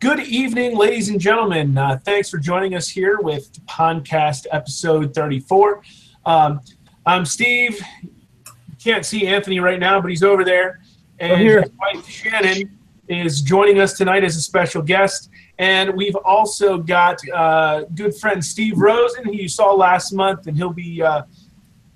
Good evening, ladies and gentlemen. Uh, thanks for joining us here with Pondcast episode 34. Um, I'm Steve. You can't see Anthony right now, but he's over there. And his wife Shannon is joining us tonight as a special guest. And we've also got uh, good friend Steve Rosen, who you saw last month, and he'll be uh,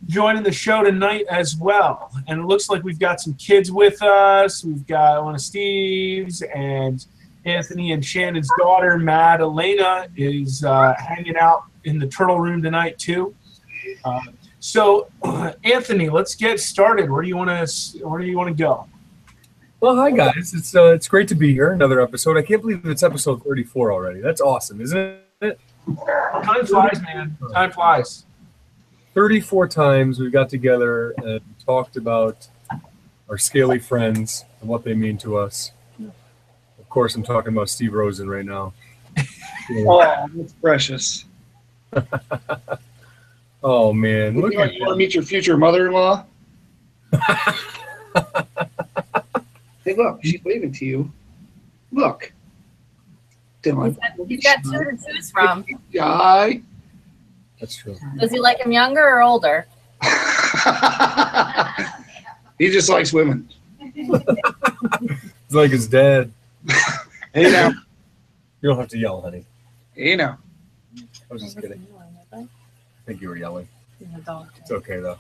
joining the show tonight as well. And it looks like we've got some kids with us. We've got one of Steve's and Anthony and Shannon's daughter, Mad Elena, is uh, hanging out in the turtle room tonight too. Uh, so, Anthony, let's get started. Where do you want to? Where do you want to go? Well, hi guys. It's uh, it's great to be here. Another episode. I can't believe it's episode 34 already. That's awesome, isn't it? Time flies, man. Time flies. 34 times we got together and talked about our scaly friends and what they mean to us. Of course, I'm talking about Steve Rosen right now. Oh, that's precious. Oh man, look you at want to meet your future mother-in-law? hey, look, she's waving to you. Look. Dylan. He's got two to choose from. Guy. That's true. Does he like him younger or older? he just likes women. It's like his dad. Hey now. You don't have to yell, honey. Hey now. I was just kidding. I think you were yelling. It's okay though.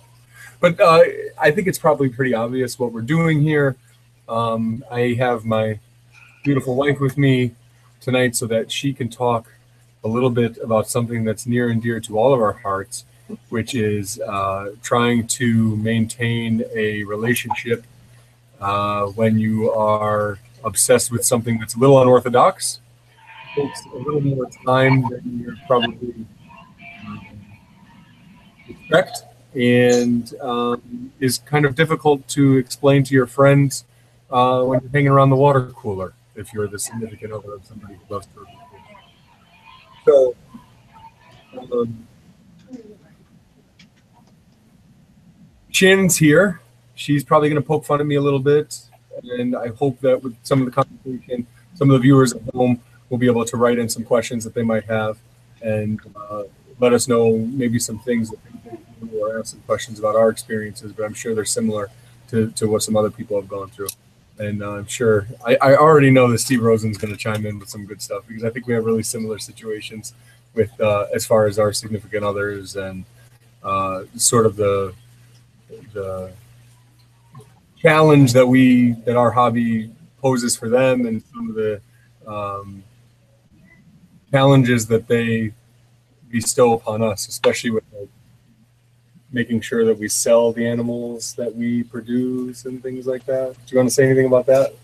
But uh, I think it's probably pretty obvious what we're doing here. Um, I have my beautiful wife with me tonight so that she can talk a little bit about something that's near and dear to all of our hearts, which is uh, trying to maintain a relationship uh, when you are obsessed with something that's a little unorthodox. Takes a little more time than you're probably um, expect and um, is kind of difficult to explain to your friends uh, when you're hanging around the water cooler if you're the significant other of somebody who loves turtles. So, um, Shannon's here. She's probably going to poke fun at me a little bit, and I hope that with some of the conversation, some of the viewers at home will be able to write in some questions that they might have and uh, let us know maybe some things that think or ask some questions about our experiences. But I'm sure they're similar to, to what some other people have gone through. And uh, I'm sure I, I already know that Steve Rosen's going to chime in with some good stuff because I think we have really similar situations with uh, as far as our significant others and uh, sort of the the challenge that we that our hobby poses for them and some of the um, challenges that they bestow upon us, especially with like, making sure that we sell the animals that we produce and things like that. Do you want to say anything about that?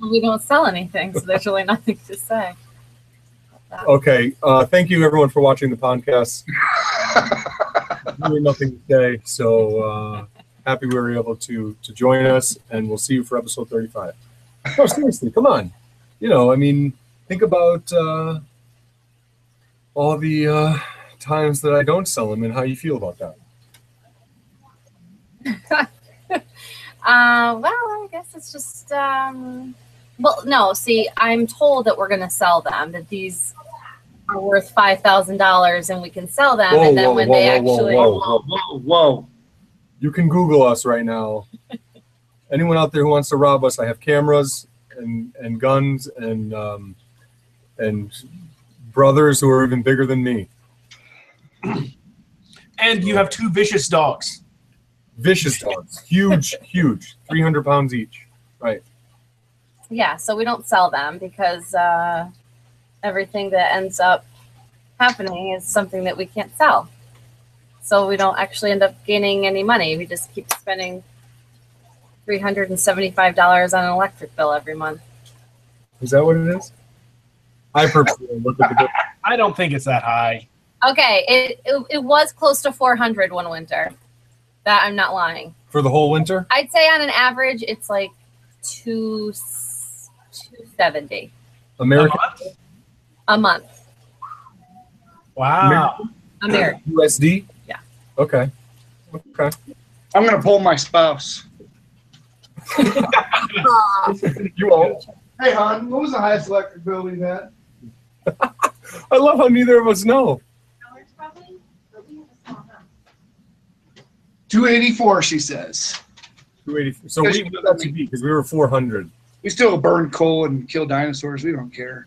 We don't sell anything, so there's really nothing to say. Okay. Uh, thank you, everyone, for watching the Pondcast. really nothing to say. So uh, happy we were able to to join us, and we'll see you for episode 35. No, seriously, come on. You know, I mean, think about uh, all the uh, times that I don't sell them and how you feel about that. Uh, well, I guess it's just. Um, well, no. See, I'm told that we're going to sell them. That these are worth five thousand dollars, and we can sell them. Whoa, and then whoa, when whoa, they actually, whoa. Whoa, whoa, whoa. You can Google us right now. Anyone out there who wants to rob us, I have cameras and and guns and um, and brothers who are even bigger than me. And you have two vicious dogs. Vicious dogs, huge, huge, three hundred pounds each. Right. yeah. So we don't sell them because uh, everything that ends up happening is something that we can't sell. So we don't actually end up gaining any money. We just keep spending three hundred and seventy-five dollars on an electric bill every month. Is that what it is? I purposely look at the bill. I don't think it's that high. Okay, it, it it was close to 400 one winter. That I'm not lying. for the whole winter. I'd say on an average, it's like two two seventy American a month. Wow. American. USD. Yeah. Okay. Okay. I'm gonna pull my spouse. You won't. Hey, hon, what was the highest electric bill we've had? I love how neither of us know. Two eighty four, she says. Two eighty four. So we, we got to beat because we were 400. We still burn coal and kill dinosaurs. We don't care.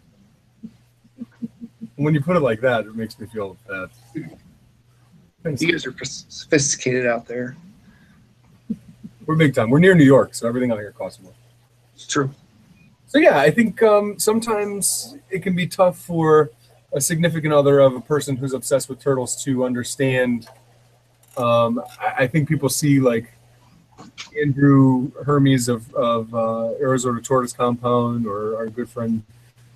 When you put it like that, it makes me feel bad. You guys are sophisticated out there. We're big time. We're near New York, so everything out here costs more. It's true. So yeah, I think um, sometimes it can be tough for a significant other of a person who's obsessed with turtles to understand. Um, I, I think people see like Andrew Hermes of, of uh, Arizona Tortoise Compound or our good friend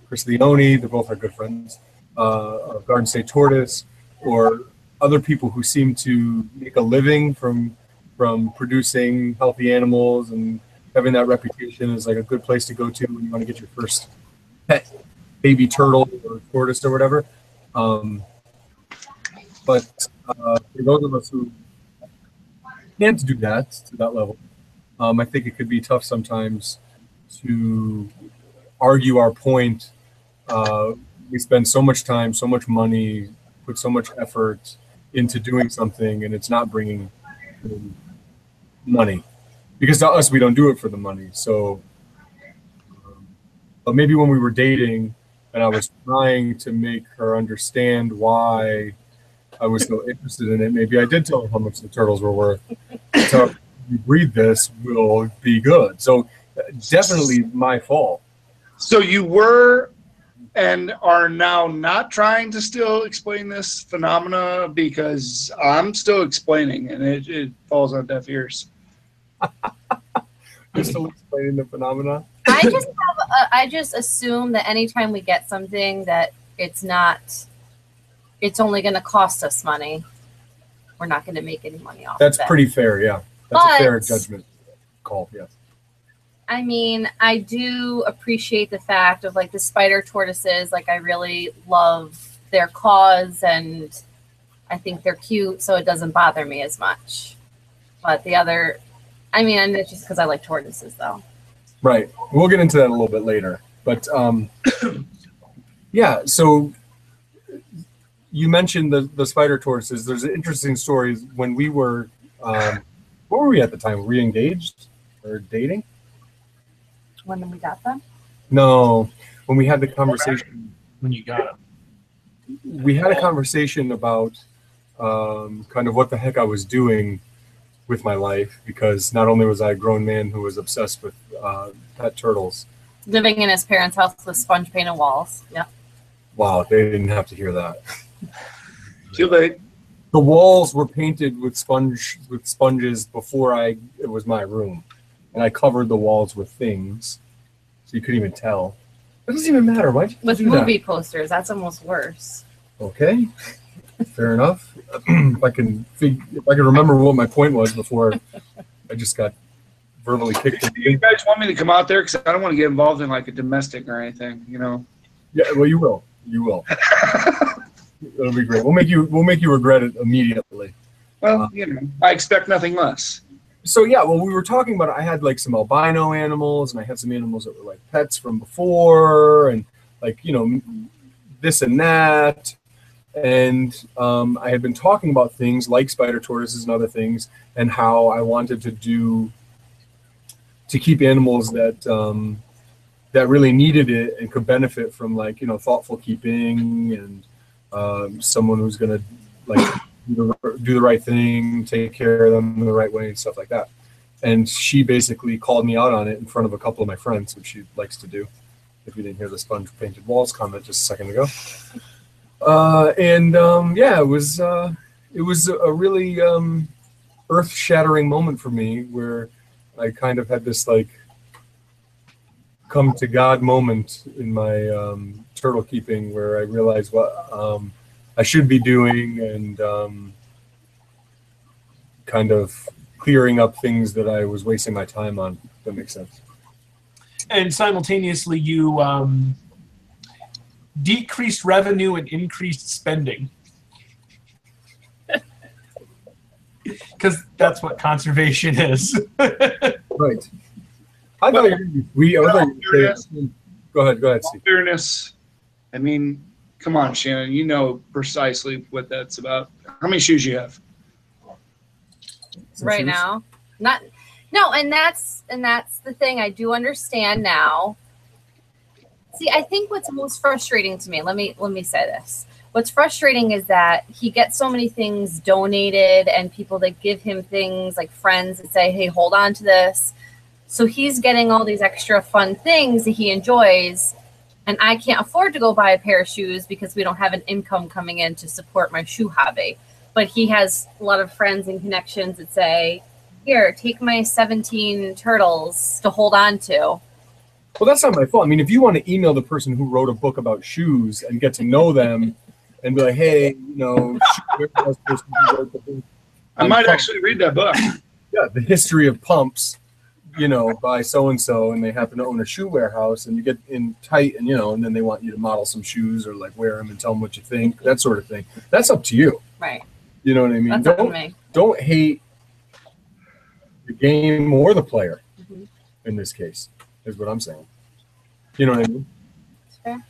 Chris Leone. They're both our good friends uh, of Garden State Tortoise, or other people who seem to make a living from from producing healthy animals and having that reputation is like a good place to go to when you want to get your first pet baby turtle or tortoise or whatever. Um, but uh, for those of us who can't do that to that level, um, I think it could be tough sometimes to argue our point. Uh, we spend so much time, so much money, put so much effort into doing something, and it's not bringing in money. Because to us we don't do it for the money. So um, but maybe when we were dating and i was trying to make her understand why i was so interested in it maybe i did tell her how much the turtles were worth. So you breed this will be good. So definitely my fault. So you were and are now not trying to still explain this phenomena because I'm still explaining and it, it falls on deaf ears. you're still explaining the phenomena I just have a, I just assume that anytime we get something that it's not it's only going to cost us money. We're not going to make any money off that's of it. pretty fair yeah that's a fair judgment call yes I mean, I do appreciate the fact of like the spider tortoises. Like, I really love their claws and I think they're cute, so it doesn't bother me as much. But the other, I mean, it's just because I like tortoises, though. Right. We'll get into that a little bit later. But um, yeah, so you mentioned the, the spider tortoises. There's an interesting story when we were, um, what were we at the time? Were we engaged or dating? When we got them, No, when we had the conversation, when you got them. we had a conversation about um, kind of what the heck I was doing with my life because not only was I a grown man who was obsessed with uh, pet turtles, living in his parents' house with sponge painted walls. Yeah. wow, they didn't have to hear that. Too late. the walls were painted with sponge with sponges before I it was my room, and I covered the walls with things, so you couldn't even tell. It doesn't even matter. Why'd you With do that? movie posters, that's almost worse. Okay, fair enough. if I can fig- if I can remember what my point was before I just got verbally kicked. in the You guys want me to come out there because I don't want to get involved in like a domestic or anything, you know? Yeah, well, you will. You will. It'll be great. We'll make you. We'll make you regret it immediately. Well, uh, you know, I expect nothing less. So yeah, well, we were talking about. I had like some albino animals, and I had some animals that were like pets from before, and like you know this and that. And um, I had been talking about things like spider tortoises and other things, and how I wanted to do to keep animals that um, that really needed it and could benefit from like you know thoughtful keeping and um, someone who's going to like do the, right thing, take care of them the right way, and stuff like that. And she basically called me out on it in front of a couple of my friends, which she likes to do. If you didn't hear the sponge painted walls comment just a second ago, uh, and um, yeah, it was uh, it was a really um, earth shattering moment for me where I kind of had this like come to God moment in my um, turtle keeping where I realized what um, I should be doing and um, kind of clearing up things that I was wasting my time on. If that makes sense. And simultaneously, you um, decreased revenue and increased spending. Because that's what conservation is. Right. I thought you were gonna be sweet. I thought you were Go ahead. Go ahead, Steve. fairness, I mean, come on, Shannon, you know precisely what that's about. How many shoes you have? Some right shoes? now. Not no, and that's and that's the thing I do understand now. See, I think what's most frustrating to me, let me let me say this. What's frustrating is that he gets so many things donated and people that give him things like friends that say, "Hey, hold on to this." So he's getting all these extra fun things that he enjoys and I can't afford to go buy a pair of shoes because we don't have an income coming in to support my shoe hobby. But he has a lot of friends and connections that say, "Here, take my 17 turtles to hold on to." Well, that's not my fault. I mean, if you want to email the person who wrote a book about shoes and get to know them and be like, hey, you know, shoe warehouse person who wrote the book I might actually read that book. yeah, the history of pumps, you know, by so and so, and they happen to own a shoe warehouse, and you get in tight, and you know, and then they want you to model some shoes or like wear them and tell them what you think, that sort of thing. That's up to you. Right. You know what I mean? That's on don't me. don't hate the game or the player Mhm. in this case, is what I'm saying. You know what I mean? Fair.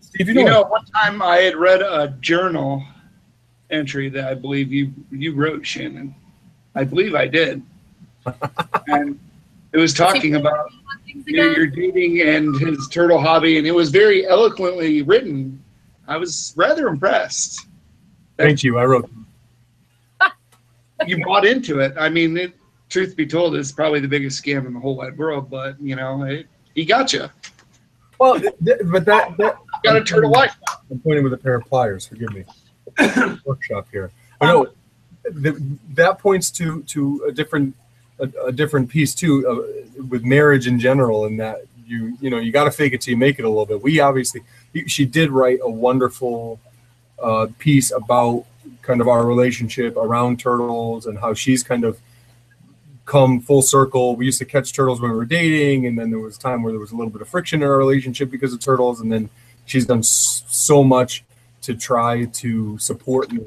Steve, you You know, know, one time I had read a journal entry that I believe you you wrote, Shannon. I believe I did, and it was talking about you know, your dating and his turtle hobby, and it was very eloquently written. I was rather impressed. thank you. I wrote. You bought into it. I mean, it, truth be told, it's probably the biggest scam in the whole wide world. But you know, it, he got you. Well, th- but that, that Got a turtle life. I'm pointing with a pair of pliers. Forgive me. Workshop here. I no, th- that points to to a different a, a different piece too uh, with marriage in general, and that you you know you got to fake it till you make it a little bit. We obviously she did write a wonderful uh, piece about kind of our relationship around turtles and how she's kind of come full circle. We used to catch turtles when we were dating, and then there was time where there was a little bit of friction in our relationship because of turtles, and then she's done so much to try to support me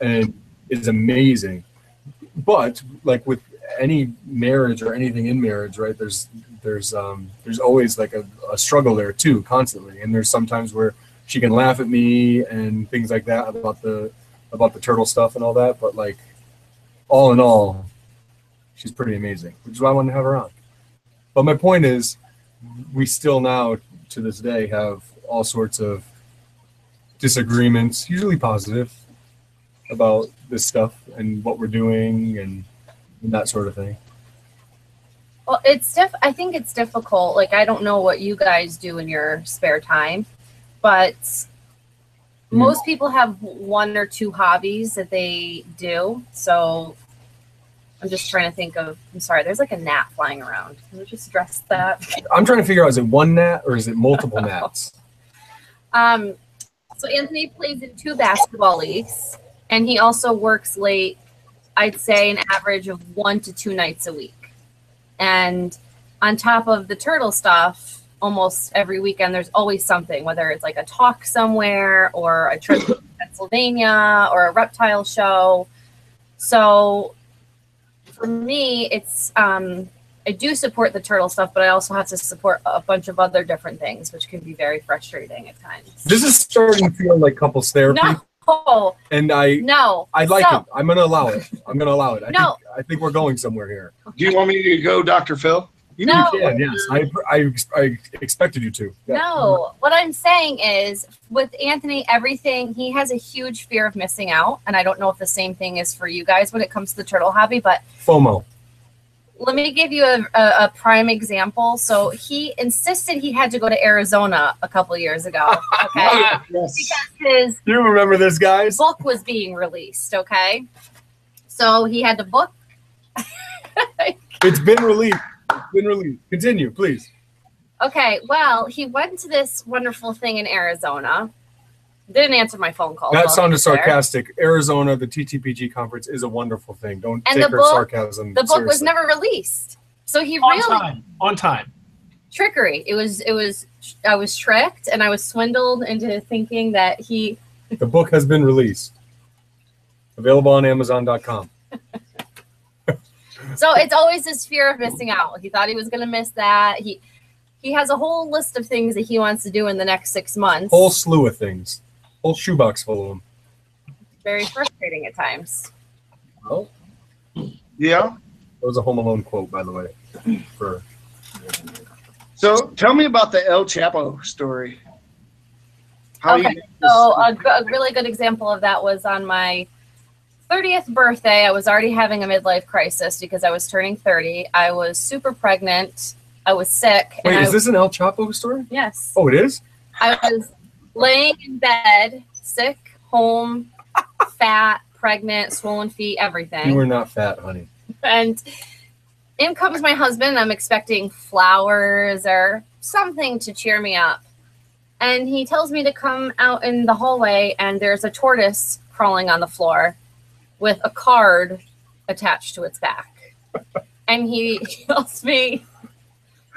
and is amazing but like with any marriage or anything in marriage right there's there's um there's always like a, a struggle there too constantly. And there's sometimes where she can laugh at me and things like that about the about the turtle stuff and all that but like all in all she's pretty amazing which is why i wanted to have her on. But my point is we still now to this day have all sorts of disagreements, usually positive, about this stuff and what we're doing and, and that sort of thing. Well, it's diff. I think it's difficult. Like I don't know what you guys do in your spare time, but Mm. most people have one or two hobbies that they do. So I'm just trying to think of. I'm sorry. There's like a gnat flying around. Can we just address that? I'm trying to figure out is it one gnat or is it multiple gnats? Um, so Anthony plays in two basketball leagues, and he also works late. I'd say an average of one to two nights a week. And on top of the turtle stuff, almost every weekend there's always something, whether it's like a talk somewhere or a trip to Pennsylvania or a reptile show. So for me, it's um, I do support the turtle stuff, but I also have to support a bunch of other different things, which can be very frustrating at times. This is starting to feel like couples therapy, No, and I no. I like So- it. I'm gonna allow it. I'm gonna allow it. I No. think I think we're going somewhere here. Do you want me to go, Dr. Phil? You No. can, yes. I, I I expected you to. Yeah. No, what I'm saying is with Anthony, everything he has a huge fear of missing out, and I don't know if the same thing is for you guys when it comes to the turtle hobby. But FOMO. Let me give you a, a, a prime example. So he insisted he had to go to Arizona a couple years ago. Okay, Yes. his You remember this, guys? book was being released. Okay, so he had to book. It's been released. It's been released. Continue, please. Okay, well, he went to this wonderful thing in Arizona. Didn't answer my phone call. That sounded was there. sarcastic. Arizona, the TTPG conference is a wonderful thing. Don't And take the her book- sarcasm. The book was never released, so he On really time. On time. trickery. It was it was I was tricked and I was swindled into thinking that he The book has been released. Available on Amazon.com. so it's always this fear of missing out. He thought he was gonna miss that. He he has a whole list of things that he wants to do in the next six months. Whole slew of things. Whole shoebox full of them. Very frustrating at times. Well, Yeah. that was a Home Alone quote, by the way. For So tell me about the El Chapo story. How Okay, met this- So a, g- a really good example of that was on my 30th birthday. I was already having a midlife crisis because I was turning 30. I was super pregnant. I was sick. wait, and is I, this an El Chapo story? Yes. Oh, it is. I was laying in bed, sick, home, fat, pregnant, swollen feet, everything. You were not fat, honey. and in comes my husband. I'm expecting flowers or something to cheer me up. And he tells me to come out in the hallway, and there's a tortoise crawling on the floor with a card attached to its back. and he tells me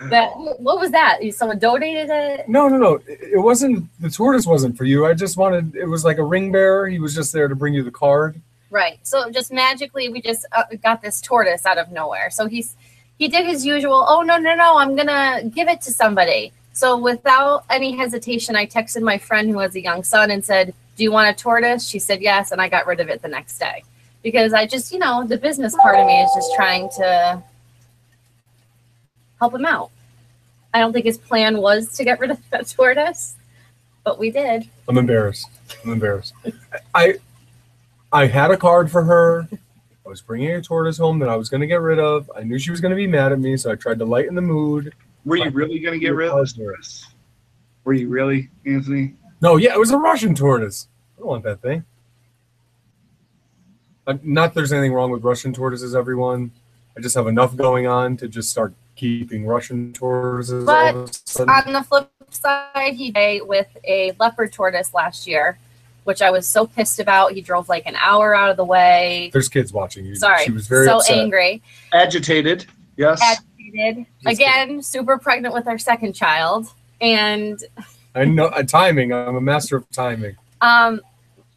that, what was that? Someone donated it? No, no, no. It wasn't. The tortoise wasn't for you. I just wanted. It was like a ring bearer. He was just there to bring you the card. Right. So just magically, we just uh, got this tortoise out of nowhere. So he's he did his usual. Oh no no no! I'm gonna give it to somebody. So without any hesitation, I texted my friend who has a young son and said, "Do you want a tortoise?" She said yes, and I got rid of it the next day because I just you know the business part of me is just trying to help him out. I don't think his plan was to get rid of that tortoise, but we did. I'm embarrassed. I'm embarrassed. I I had a card for her. I was bringing a tortoise home that I was going to get rid of. I knew she was going to be mad at me, so I tried to lighten the mood. Were you really going to get rid of this tortoise? Were you really, Anthony? No, yeah, it was a Russian tortoise. I don't want that thing. Uh, not that there's anything wrong with Russian tortoises, everyone. I just have enough going on to just start keeping Russian tortoises. all of a. On the flip side, he did with a leopard tortoise last year, which I was so pissed about. He drove like an hour out of the way. There's kids watching you. Sorry, She was very so upset. angry, Agitated. Yes. agitated. Just Again, super pregnant with our second child, and I know uh, timing. I'm a master of timing. um,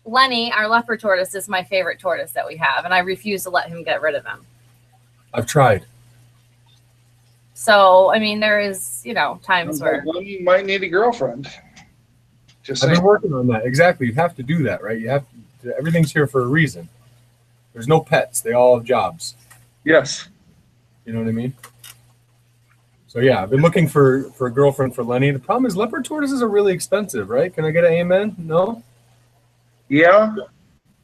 Lenny, our leopard tortoise, is my favorite tortoise that we have, and I refuse to let him get rid of him. I've tried. So, I mean, there is, you know, times where Well, you might need a girlfriend. Just I've saying. been working on that. Exactly. You have to do that, right? You have to, everything's here for a reason. There's no pets. They all have jobs. Yes. You know what I mean? So yeah, I've been looking for for a girlfriend for Lenny. The problem is leopard tortoises are really expensive, right? Can I get an amen? No. Yeah.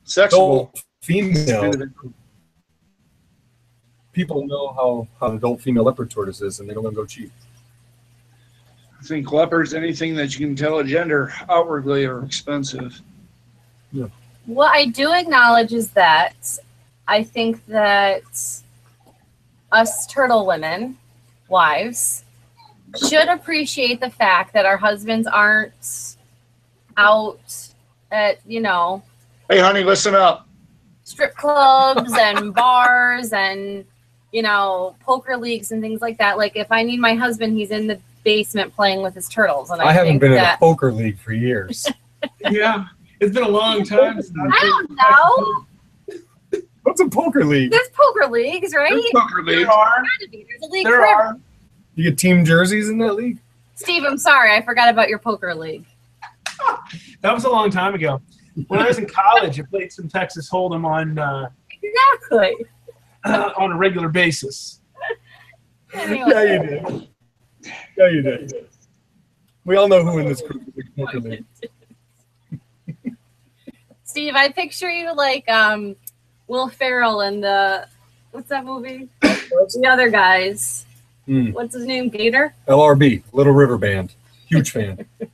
Sexual. Adult female. People know how how an adult female leopard tortoise is, and they don't want to go cheap. I think leopards, anything that you can tell a gender outwardly, are expensive. Yeah. What I do acknowledge is that I think that us turtle women, wives, should appreciate the fact that our husbands aren't out at, you know, Hey, honey, listen up. strip clubs and bars and, you know, poker leagues and things like that. Like, if I need my husband, he's in the basement playing with his turtles. And I, I, haven't think been in a poker league for years. Yeah, it's been a long time. since I've I been- don't know. What's a poker league? There's poker leagues, right? There's poker league. There are. There's a league There for are. You get team jerseys in that league? Steve, I'm sorry, I forgot about your poker league. That was a long time ago. When I was in college, I played some Texas Hold'em on uh, Exactly. on a regular basis. Anyway, Yeah, you did. Yeah, you did. We all know who in this group is a poker league. Steve, I picture you like um, Will Ferrell in the what's that movie? the other guys. Hmm. What's his name? Gator. LRB, Little River Band. Huge fan.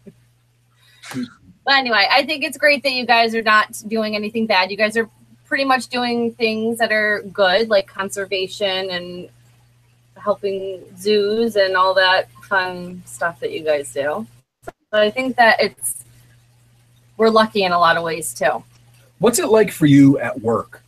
But anyway, I think it's great that you guys are not doing anything bad. You guys are pretty much doing things that are good, like conservation and helping zoos and all that fun stuff that you guys do. So I think that it's we're lucky in a lot of ways too. What's it like for you at work?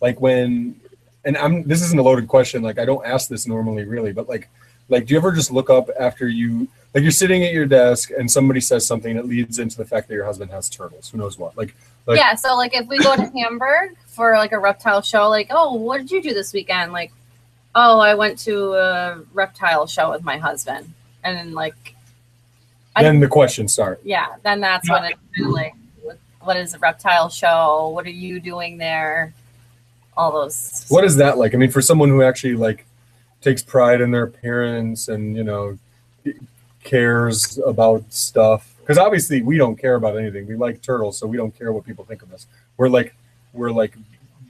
Like when, and I'm this isn't a loaded question. Like I don't ask this normally, really, but like, like do you ever just look up after you, like you're sitting at your desk and somebody says something that leads into the fact that your husband has turtles? Who knows what? Like, Like- yeah, so like if we go to Hamburg for like a reptile show, like, oh, what did you do this weekend? Like, oh, I went to a reptile show with my husband. and then like, I- Then the questions start. yeah, then that's when it's like, what- what is a reptile show? What are you doing there? All those. What is that like? I mean, for someone who actually like takes pride in their appearance and you know cares about stuff, because obviously we don't care about anything. We like turtles, so we don't care what people think of us. We're like we're like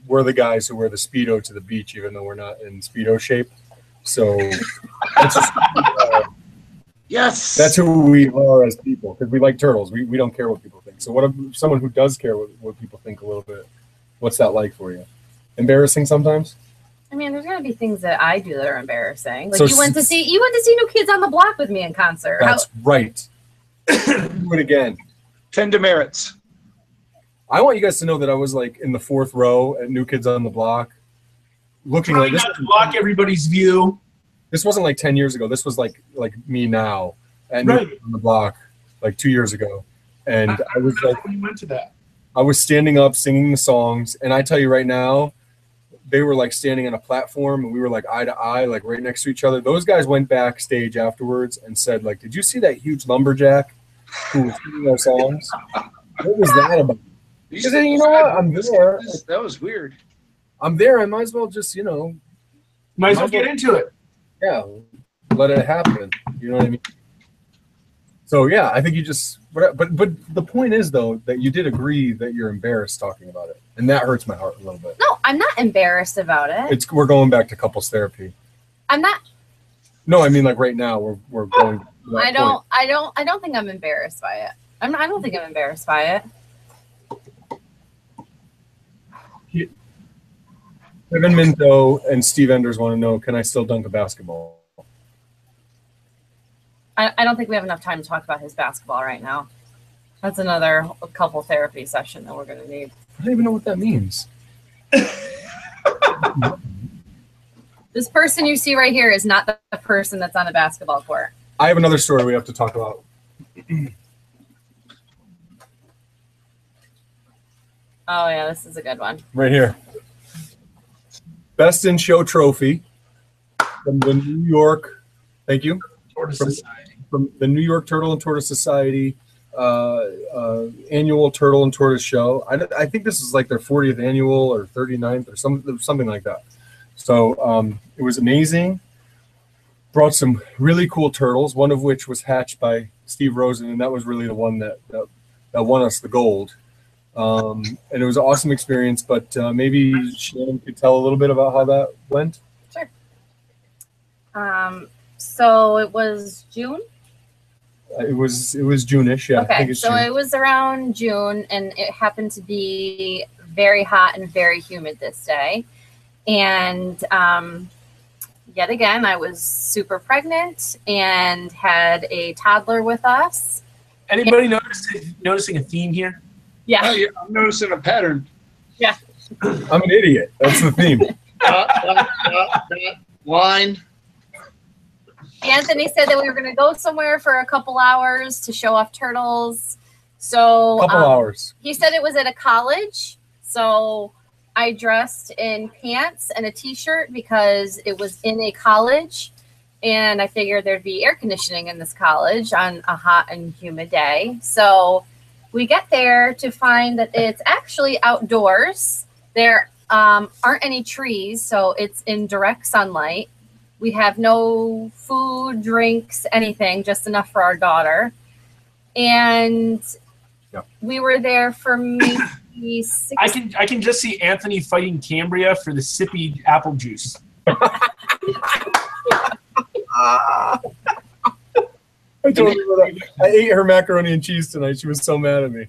we're the guys who wear the speedo to the beach, even though we're not in speedo shape. So that's, just, uh, Yes. that's who we are as people because we like turtles. We, we don't care what people think. So what if someone who does care what, what people think a little bit? What's that like for you? Embarrassing sometimes. I mean, there's gonna be things that I do that are embarrassing. Like So you went to see you went to see New Kids on the Block with me in concert. How, That's right. Do it again. Ten demerits. I want you guys to know that I was like in the fourth row at New Kids on the Block, looking Trying like this. not to block everybody's view. This wasn't like ten years ago. This was like like me now at New Kids on the Block, like two years ago, and I was like. when you went to that. I was standing up singing the songs, and I tell you right now, they were like standing on a platform, and we were like eye to eye, like right next to each other. Those guys went backstage afterwards and said, like, "Did you see that huge lumberjack who was singing our songs? What was that about?" Because then, you know what? I'm there. That was weird. I'm there. I might as well just, you know, Might as well get into it. yeah, let it happen. You know what I mean? So yeah, I think you just. But but but the point is though that you did agree that you're embarrassed talking about it, and that hurts my heart a little bit. no, I'm not embarrassed about it. It's we're going back to couples therapy. I'm not. No, I mean like right now we're we're oh, going. to that I point. don't. I don't. I don't think I'm embarrassed by it. I'm. Not, I don't think I'm embarrassed by it. Kevin Minto and Steve Enders want to know: Can I still dunk a basketball? I, I don't think we have enough time to talk about his basketball right now. That's another couple therapy session that we're gonna need. I don't even know what that means. This person you see right here is not the the person that's on a basketball court. I have another story we have to talk about. Oh yeah, this is a good one. Right here. Best in Show trophy from the New York. Thank you. Tortoise From- Society. From the New York Turtle and Tortoise Society uh, uh, annual Turtle and Tortoise Show. I, I think this is like their 40th annual or 39th or some, something like that. So um, it was amazing. Brought some really cool turtles, one of which was hatched by Steve Rosen, and that was really the one that, that, that won us the gold. Um, and it was an awesome experience, but uh, maybe Shannon could tell a little bit about how that went. Um, so it was June. Uh, It was it was June-ish, yeah. I think okay, it's so June. it was around June, and it happened to be very hot and very humid this day. And um, yet again, I was super pregnant and had a toddler with us. Anybody notice, noticing a theme here? Oh, Yeah, yeah, I'm noticing a pattern. Yeah. I'm an idiot. That's the theme. Dot, dot, dot, dot, line. Anthony said that we were going to go somewhere for a couple hours to show off turtles. So couple um, hours. he said it was at a college. So I dressed in pants and a t-shirt because it was in a college and I figured there'd be air conditioning in this college on a hot and humid day. So we get there to find that it's actually outdoors. There um, aren't any trees, so it's in direct sunlight. We have no food, drinks, anything, just enough for our daughter. And Yep. we were there for maybe six. I can I can just see Anthony fighting Cambria for the sippy apple juice. I told her that. I ate her macaroni and cheese tonight. She was so mad at me.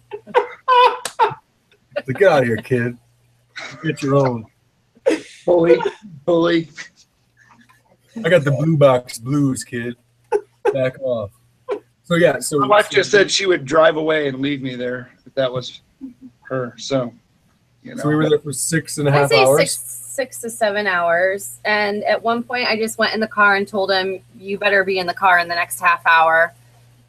Like, get out of here, kid. Get your own. Bully. Bully. I got the blue box blues, kid. Back off. So yeah, so My wife just said she would drive away and leave me there if that was her. So, you know. so we were there for six and a half and a I'd say hours. six six to seven hours. And at one point, I just went in the car and told him, "You better be in the car in the next half hour."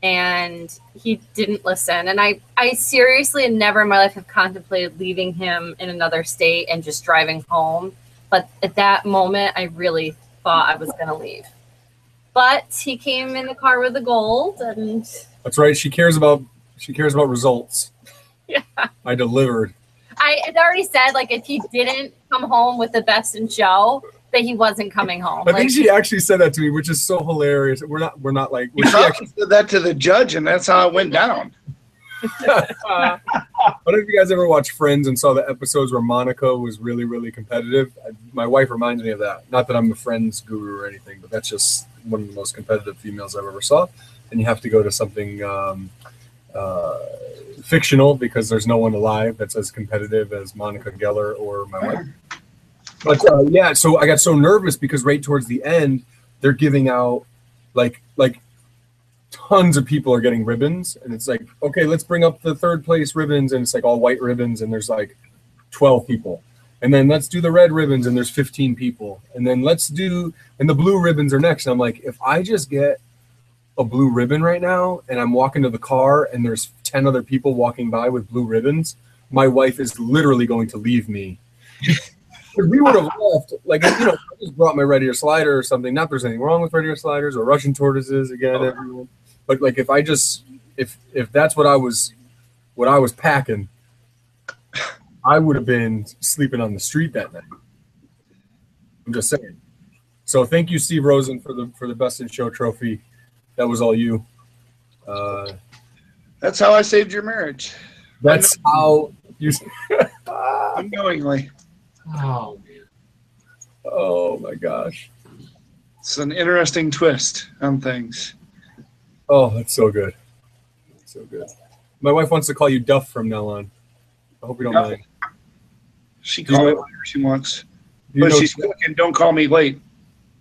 And he didn't listen. And I, I seriously, never in my life have contemplated leaving him in another state and just driving home. But at that moment, I really thought I was going to leave. but he came in the car with the gold, and That's right. She cares about she cares about results. Yeah. I delivered. I had already said like if he didn't come home with the best in show, that he wasn't coming home. I Like, think she actually said that to me, which is so hilarious. We're not we're not like You well, she actually, said that to the judge, and that's how it went down. I don't know if you guys ever watched Friends and saw the episodes where Monica was really, really competitive. I, my wife reminds me of that. Not that I'm a Friends guru or anything, but that's just one of the most competitive females I've ever saw. And you have to go to something um, uh, fictional because there's no one alive that's as competitive as Monica Geller or my wife. But uh, yeah, so I got so nervous because right towards the end, they're giving out like like tons of people are getting ribbons and it's like okay let's bring up the third place ribbons and it's like all white ribbons and there's like 12 people. And then let's do the red ribbons and there's 15 people. And then let's do and the blue ribbons are next. And i'm like if i just get a blue ribbon right now and i'm walking to the car and there's 10 other people walking by with blue ribbons my wife is literally going to leave me. We would have left, like you know, I just brought my red ear slider or something. Not there's anything wrong with red ear sliders or Russian tortoises again, oh. everyone. But like if I just if if that's what I was what I was packing, I would have been sleeping on the street that night. I'm just saying. So thank you, Steve Rosen, for the for the best in show trophy. That was all you. Uh, That's how I saved your marriage that's how you. unknowingly. Oh man. Oh my gosh. It's an interesting twist on things. Oh, that's so good. So good. My wife wants to call you Duff from now on. I hope you don't Duff. mind. She call me whatever she wants, Do you, but know, she's cooking. Don't call me late.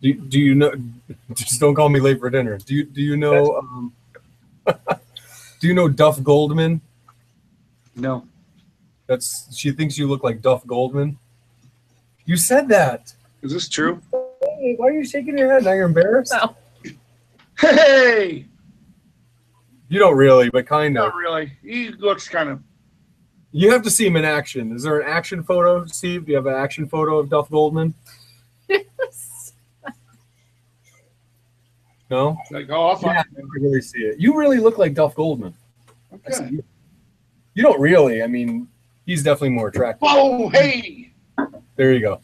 do, do you know? Just don't call me late for dinner. Do you do you know? Um, do you know Duff Goldman? No, That's she thinks you look like Duff Goldman. You said that. is this true? Hey, why are you shaking your head? Now you're embarrassed. so Hey, You don't really, but kind of. not really. He looks kind of. You have to see him in action. Is there an action photo, Steve? Do you have an action photo of Duff Goldman? No. Like, oh, I'll find Yeah, I can really see it. You really look like Duff Goldman. him. I see Okay. you. You don't really. I mean, he's definitely more attractive. Oh, hey. There you go.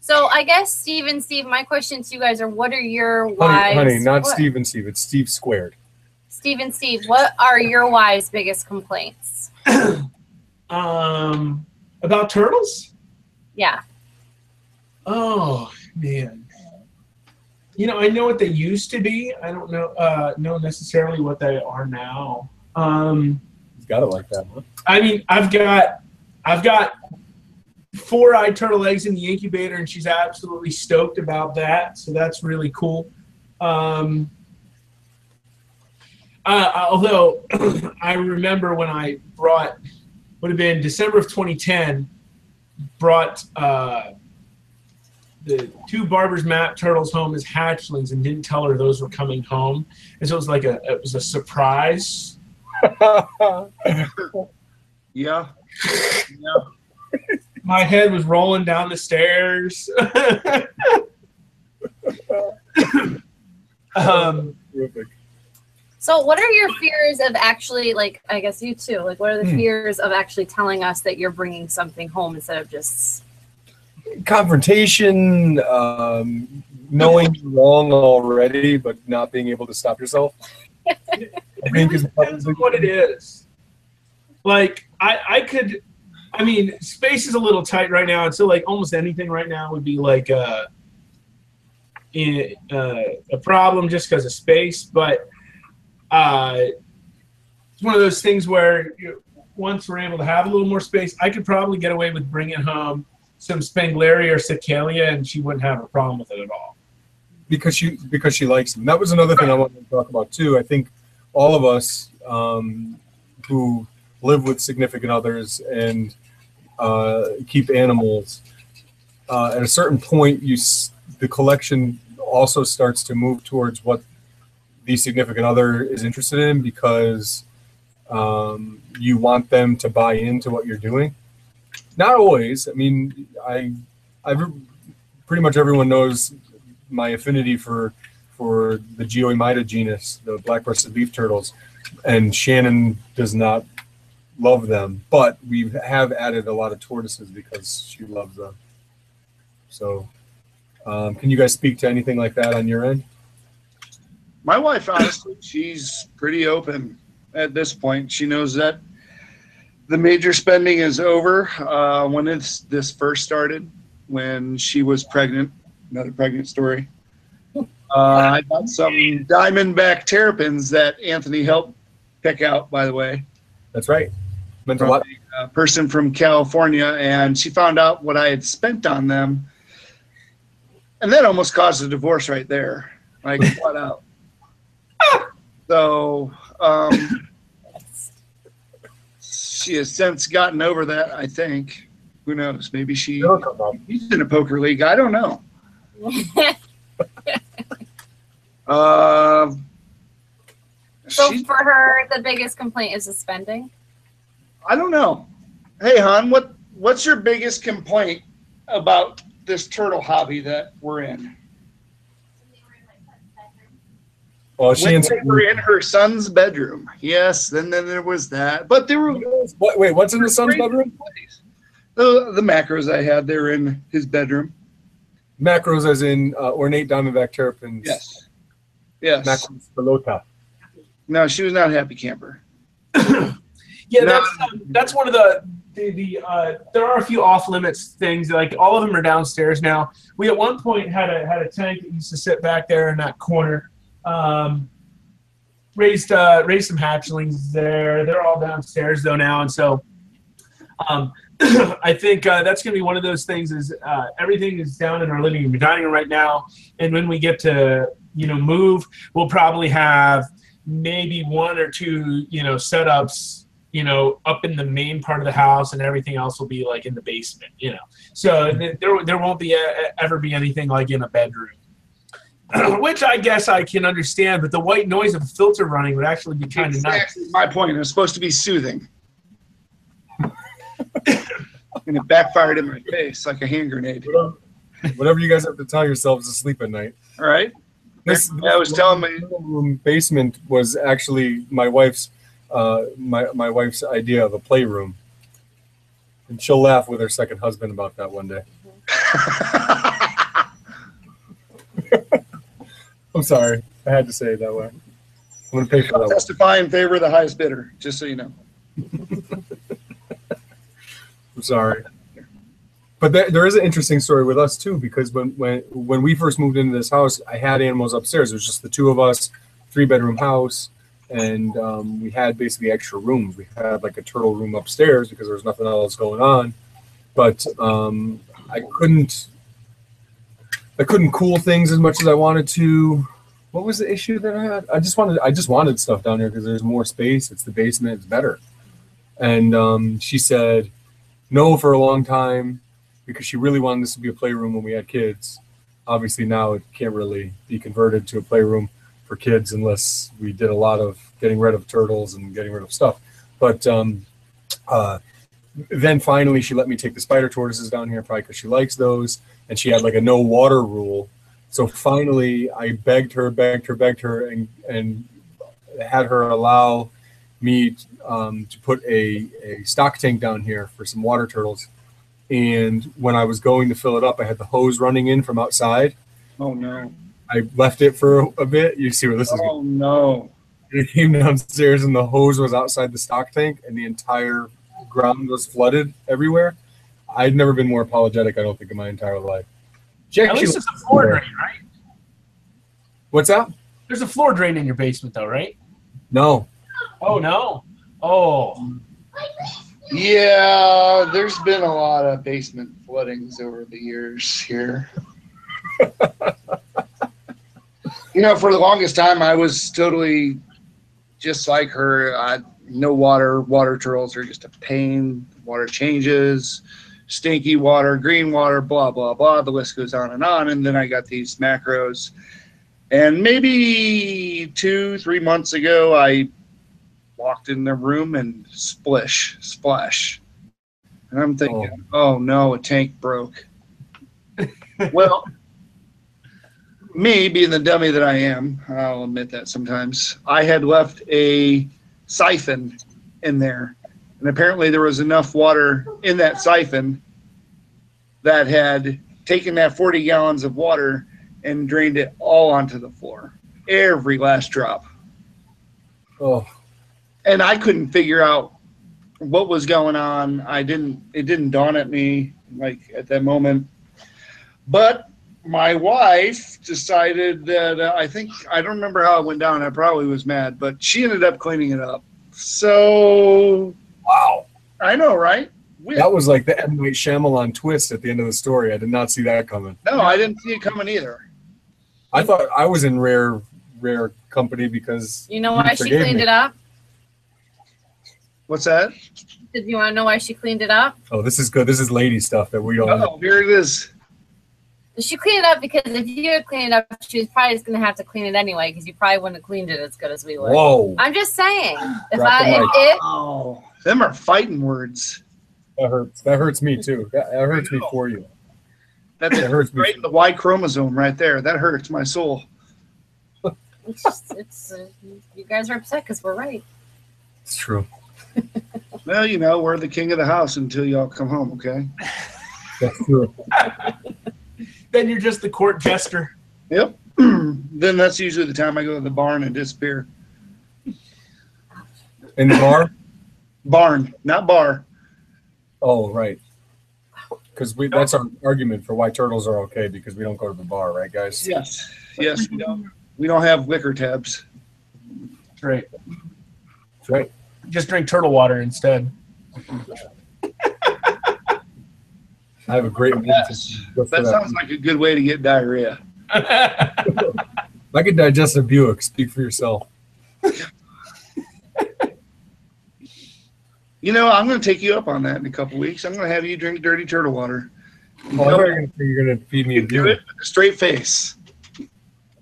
so I guess Steve and Steve, my question to you guys are what are your Honey, wives honey, not what- Steve and Steve. It's Steve squared. Steve and Steve, what are your wives' biggest complaints? Um, about turtles? Yeah. Oh man. You know, I know what they used to be. I don't know uh know necessarily what they are now. Um He's got it like that, huh? I mean, I've got I've got four eyed turtle eggs in the incubator and she's absolutely stoked about that. So that's really cool. Um uh, although I remember when I brought would have been December of 2010 brought uh, the two Barbour's Map turtles home as hatchlings and didn't tell her those were coming home, and so it was like a it was a surprise. Yeah. Yeah. My head was rolling down the stairs. um, Terrific. So what are your fears of actually like I guess you too. Like what are the Hmm. fears of actually telling us that you're bringing something home instead of just Confrontation, um, knowing you're wrong already, but not being able to stop yourself. I think really is depends on what it is. Like I, I could, I mean, space is a little tight right now, and so like almost anything right now would be like a, in, uh, a problem just because of space. But uh, it's one of those things where you, once we're able to have a little more space, I could probably get away with bringing home some Spanglaria or Sacalia, and she wouldn't have a problem with it at all. because she because she likes them. That was another thing I wanted to talk about too. I think all of us um, who live with significant others and uh, keep animals, uh, at a certain point, you the collection also starts to move towards what the significant other is interested in because um, you want them to buy into what you're doing. Not always. I mean, I, I pretty much everyone knows my affinity for for the Geoemyda genus, the black-breasted leaf turtles, and Shannon does not love them, but we have added a lot of tortoises because she loves them. So, um, can you guys speak to anything like that on your end? My wife, honestly, she's pretty open at this point. She knows that the major spending is over. Uh, when it's, this first started, when she was pregnant, another pregnant story. Uh, I got some diamondback terrapins that Anthony helped pick out, by the way. That's right. Meant a lot. a person from California, and she found out what I had spent on them, and that almost caused a divorce right there. Like flat out. So um, she has since gotten over that. I think. Who knows? Maybe she It'll come up. he's in a poker league. I don't know. Uh, so she- for her, the biggest complaint is the spending. I don't know. Hey, hon, what what's your biggest complaint about this turtle hobby that we're in? Well, she When answered. they were in her son's bedroom. Yes, then then there was that. But there were What, wait, what's in the son's bedroom? the the macros I had. there in his bedroom. Macros, as in uh, ornate diamondback terrapins. Yes. Yes. macrospilota. No, she was not a happy camper. Yeah, No. that's um, that's one of the the, the uh, there are a few off limits things. Like all of them are downstairs now. We at one point had a had a tank that used to sit back there in that corner. Um, raised uh, raised some hatchlings there. They're all downstairs though now, and so um, I think uh, that's going to be one of those things. Is uh, everything is down in our living room, dining room right now, and when we get to you know move, we'll probably have maybe one or two you know setups you know up in the main part of the house and everything else will be like in the basement you know so th- there, there won't be a, ever be anything like in a bedroom which i guess i can understand but the white noise of a filter running would actually be kind of nice my point. It was supposed to be soothing. and it backfired in my face like a hand grenade. Whatever, whatever you guys have to tell yourselves to sleep at night. All right. This I was telling my room basement was actually my wife's uh, my my wife's idea of a playroom, and she'll laugh with her second husband about that one day. I'm sorry, I had to say it that way. I'm gonna pay for that. One. testify in favor of the highest bidder, just so you know. I'm sorry. But there, there is an interesting story with us too, because when, when when we first moved into this house, I had animals upstairs. It was just the two of us, three bedroom house, and um, we had basically extra rooms. We had like a turtle room upstairs because there was nothing else going on. But um, I couldn't I couldn't cool things as much as I wanted to. What was the issue that I had? I just wanted I just wanted stuff down here because there's more space. It's the basement. It's better. And um, she said no for a long time because she really wanted this to be a playroom when we had kids. Obviously, now it can't really be converted to a playroom for kids unless we did a lot of getting rid of turtles and getting rid of stuff. But um, uh, then finally, she let me take the spider tortoises down here, probably because she likes those. And she had like a no water rule. So finally, I begged her, begged her, begged her, and and had her allow me um, to put a, a stock tank down here for some water turtles. And when I was going to fill it up, I had the hose running in from outside. Oh no. I left it for a bit. You see where this is going. Oh no. It came downstairs and the hose was outside the stock tank and the entire ground was flooded everywhere. I'd never been more apologetic, I don't think, in my entire life. She at least it's a floor drain right What's that? there's a floor drain in your basement though right No. oh no oh Yeah, there's been a lot of basement floodings over the years here. you know, for the longest time, I was totally just like her. I, no water. Water turtles are just a pain. Water changes, stinky water, green water, blah, blah, blah. The list goes on and on. And then I got these macros. And maybe two, three months ago, I walked in the room and splish, splash. And I'm thinking, oh, oh no, a tank broke. well, me being the dummy that I am, I'll admit that sometimes, I had left a siphon in there. And apparently there was enough water in that siphon that had taken that 40 gallons of water and drained it all onto the floor. Every last drop. Oh, And I couldn't figure out what was going on. I didn't it didn't dawn at me like at that moment. But my wife decided that uh, I think I don't remember how it went down. I probably was mad, but she ended up cleaning it up. So wow. I know, right? We- That was like the M. Night Shyamalan twist at the end of the story. I did not see that coming. no, I didn't see it coming either. I thought I was in rare, rare company because You know why she cleaned me. it up? What's that? Did you want to know why she cleaned it up? Oh, this is good. This is lady stuff that we don't. know. Oh, here it is. She cleaned it up because if you had cleaned it up, she was probably just going to have to clean it anyway because you probably wouldn't have cleaned it as good as we would. Whoa, I'm just saying. If Drop I, if mic. it, Oh, them are fighting words. that hurts. That hurts me too. That, that hurts me for you. That's That hurts me. right in the Y chromosome right there. That hurts my soul. it's, just, it's uh, you guys are upset because we're right. It's true. Well, you know, we're the king of the house until y'all come home, okay? That's true. Then you're just the court jester. Yep. then that's usually the time I go to the barn and disappear. In the bar. Barn, not bar. Oh, right. Because we that's our argument for why turtles are okay because we don't go to the bar, right, guys? Yes. Yes, we don't. We don't have liquor tabs. That's right. That's right. Just drink turtle water instead. I have a great one. Yes. Good That that. sounds like a good way to get diarrhea. I could digest a Buick, speak for yourself. You know, I'm going to take you up on that in a couple weeks. I'm going to have you drink dirty turtle water. Oh, you say you're gonna feed me a do Buick. it with a straight face.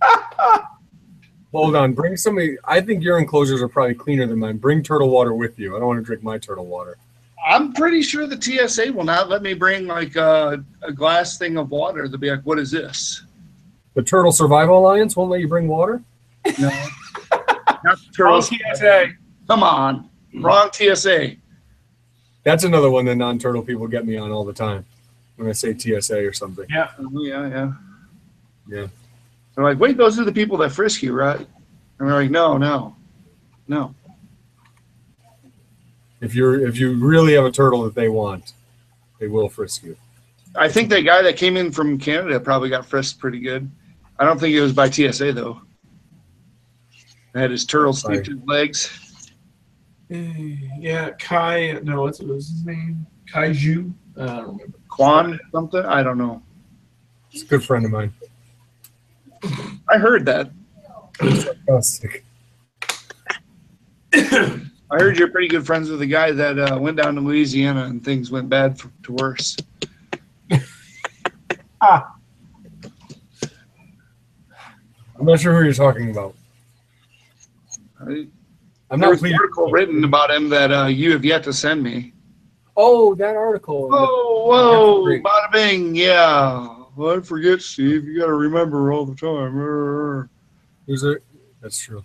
Hold on, bring somebody. I think your enclosures are probably cleaner than mine. Bring turtle water with you. I don't want to drink my turtle water. I'm pretty sure the TSA will not let me bring like a, a glass thing of water. They'll be like, "What is this?" The Turtle Survival Alliance won't let you bring water. No, not the Wrong turtles. TSA. Come on, wrong TSA. That's another one that non-turtle people get me on all the time when I say TSA or something. Oh, yeah, yeah, Yeah. They're like, "Wait, those are the people that frisk you, right?" And we're like, "No, no, no." If you're if you really have a turtle that they want, they will frisk you. I think that guy that came in from Canada probably got frisked pretty good. I don't think it was by TSA though. Had his turtle Sorry. sneak his legs. Uh, Yeah, Kai. No, what's what was his name? Kaiju. Uh, I don't remember. Quan something? I don't know. It's a good friend of mine. I heard that. Sick. I heard you're pretty good friends with a guy that uh, went down to Louisiana and things went bad for, to worse. ah. I'm not sure who you're talking about. I, I'm there not was an article written about him that uh, you have yet to send me. Oh, that article. Whoa, whoa, bada bing, yeah. Well, I forget, Steve. You got to remember all the time. There's a that's true.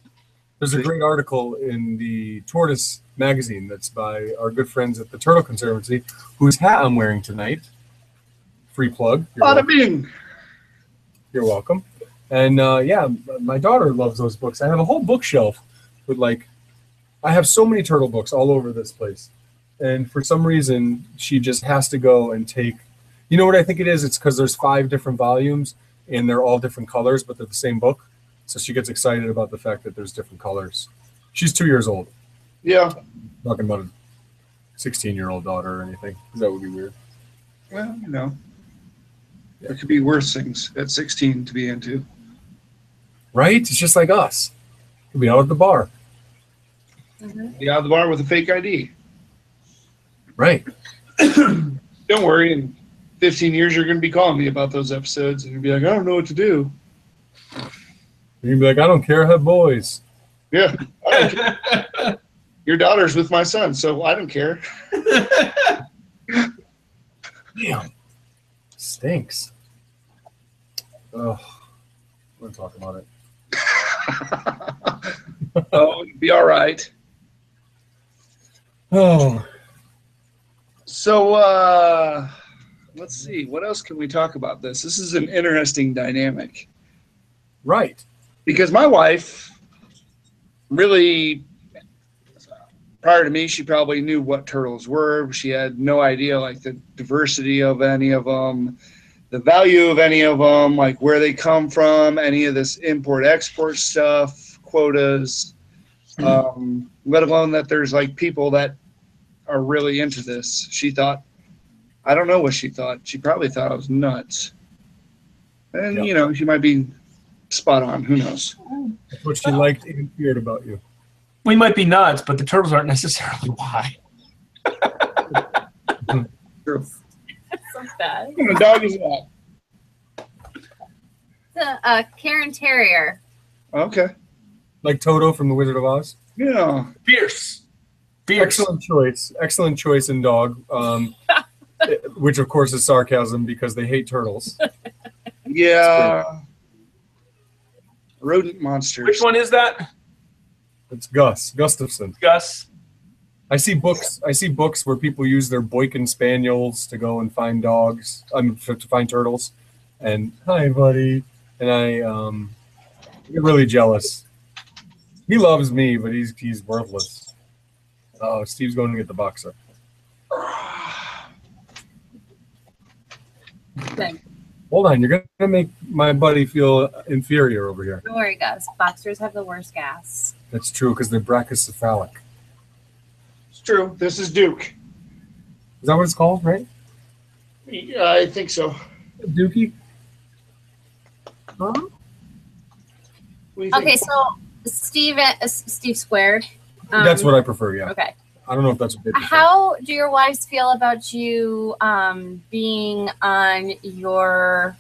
There's a great article in the Tortoise magazine that's by our good friends at the Turtle Conservancy, whose hat I'm wearing tonight. Free plug. You're, Bada welcome. bing. You're welcome. And uh, yeah, my daughter loves those books. I have a whole bookshelf with like, I have so many turtle books all over this place, and for some reason she just has to go and take. You know what I think it is? It's because there's five different volumes and they're all different colors, but they're the same book. So she gets excited about the fact that there's different colors. She's two years old. Yeah. Talking about a 16 year old daughter or anything. 'cause That would be weird. Well, you know, there could be worse things at 16 to be into. Right? It's just like us. Could be out at the bar. Mm-hmm. Be out of the bar with a fake ID. Right. Don't worry. In 15 years, you're going to be calling me about those episodes, and you'll be like, I don't know what to do. You'd be like, I don't care, I have boys. Yeah. I don't care. Your daughter's with my son, so I don't care. Damn. Stinks. Oh. want to talk about it. oh, it'd be all right. Oh, So uh, let's see. What else can we talk about this? This is an interesting dynamic right. Because my wife really prior to me she probably knew what turtles were. She had no idea like the diversity of any of them the value of any of them like where they come from any of this import export stuff quotas um, let alone that there's like people that are really into this. She thought i don't know what she thought. She probably thought i was nuts. And Yeah. you know she might be spot on who knows That's what she liked and feared about you. We might be nuts, but the turtles aren't necessarily why. True. so bad. What kind dog is that The uh, Cairn Terrier. okay Like Toto from The Wizard of Oz. yeah Fierce. Fierce. Excellent choice. Excellent choice in dog. Um, which of course is sarcasm because they hate turtles. Yeah. Rodent monsters. Which one is that, It's Gus Gustafson. Gus? I see books. I see books where people use their Boykin spaniels to go and find dogs. Um, to, to find turtles. And hi, buddy. And I um, get really jealous. He loves me, but he's he's worthless. Oh, Steve's going to get the boxer. Good. Hold on, you're gonna make my buddy feel inferior over here. Don't worry, guys. Boxers have the worst gas. That's true because they're brachycephalic. It's true. This is Duke. Is that what it's called, right? Yeah, I think so. Dookie. What do think? Okay, so Steve, uh, Steve squared. Um, That's what I prefer. Yeah, Okay. I don't know if that's what they prefer. How do your wives feel about you um, being on your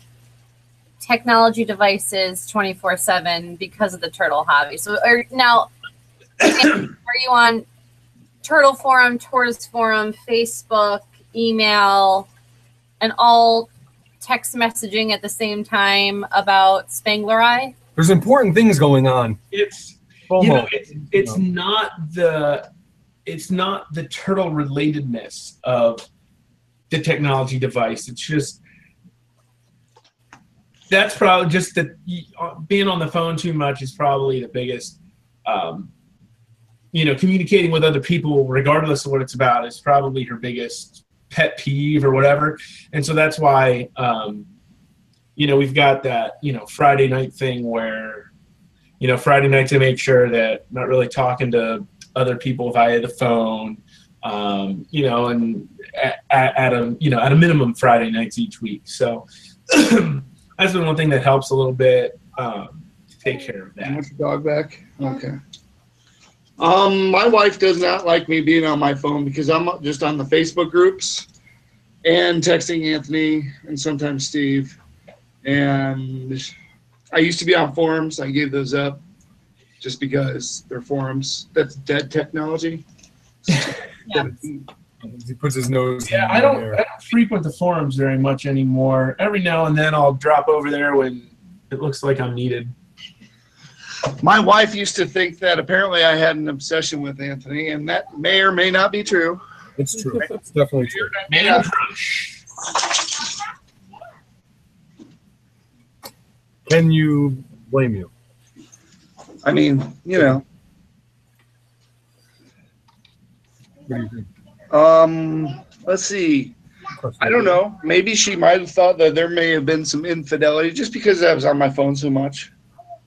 technology devices 24 7 because of the turtle hobby? So, are, now, are you on Turtle Forum, Tortoise Forum, Facebook, email, and all text messaging at the same time about spengleri? There's important things going on. It's FOMO. you know it's, it's No. not the it's not the turtle relatedness of the technology device. It's just that's probably just that being on the phone too much is probably the biggest um, you know communicating with other people regardless of what it's about is probably her biggest pet peeve or whatever. And so that's why um, you know we've got that you know friday night thing where you know, Friday night to make sure that not really talking to other people via the phone, um, you know, and at, at a you know at a minimum Friday nights each week. So that's been one thing that helps a little bit um, to take care of You that. want your dog back? Okay. Um, my wife does not like me being on my phone because I'm just on the Facebook groups and texting Anthony and sometimes Steve. And I used to be on forums. I gave those up just because they're forums. That's dead technology. Yeah. he puts his nose. Yeah, in I don't. I don't frequent the forums very much anymore. Every now and then I'll drop over there when it looks like I'm needed. My wife used to think that apparently I had an obsession with Anthony, and that may or may not be true. It's true. It's definitely true. Man crush. Can you blame you? I mean, you know, What do you think? um, let's see. I don't know. Maybe she might have thought that there may have been some infidelity just because I was on my phone so much.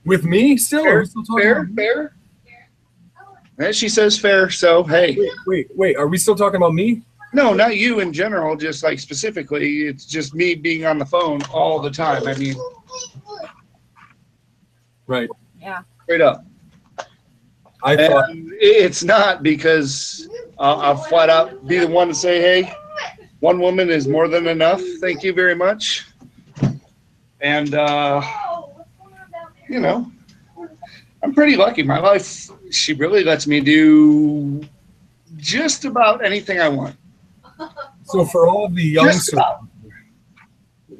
With me still? Are we still talking Fair, about fair. And she says fair, so hey. Wait, wait, wait. Are we still talking about me? No, not you in general, just like specifically. It's just me being on the phone all the time. I mean, Right. Yeah. Straight up. I thought And it's not because I'll, I'll flat out be the one to say, hey, one woman is more than enough. Thank you very much. And, uh, you know, I'm pretty lucky. My wife, she really lets me do just about anything I want. so. For all the youngsters, about.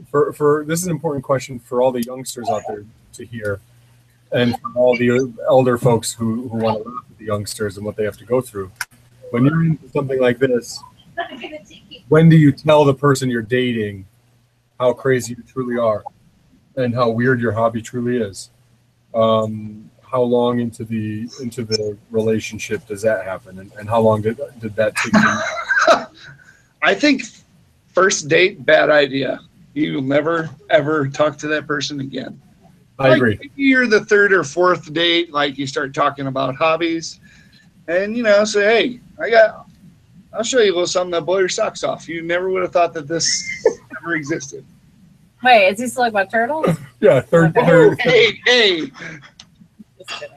for for this is an important question for all the youngsters out there. to hear, and for all the elder folks who, who want to laugh at the youngsters and what they have to go through. When you're into something like this, when do you tell the person you're dating how crazy you truly are and how weird your hobby truly is? Um, how long into the into the relationship does that happen, and, and how long did did that take? I think first date, bad idea. You will never ever talk to that person again. I Like, agree. maybe You're the third or fourth date, like you start talking about hobbies, and you know, say, "Hey, I got, I'll show you a little something that blow your socks off." You never would have thought that this ever existed. Wait, is he still like about turtles? Yeah, third. Oh, third hey, hey,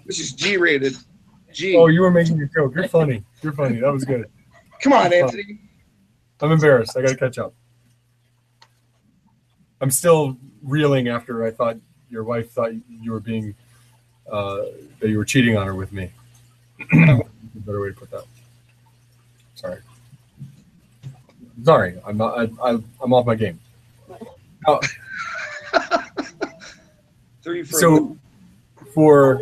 this is G-rated. G. oh, you were making a joke. You're funny. You're funny. That was good. Come on, Anthony. I'm embarrassed. I got to catch up. I'm still reeling after I thought your wife thought you were being uh, that you were cheating on her with me. better way to put that. Sorry. Sorry, I'm not. I, I, I'm off my game. Now, Three for so for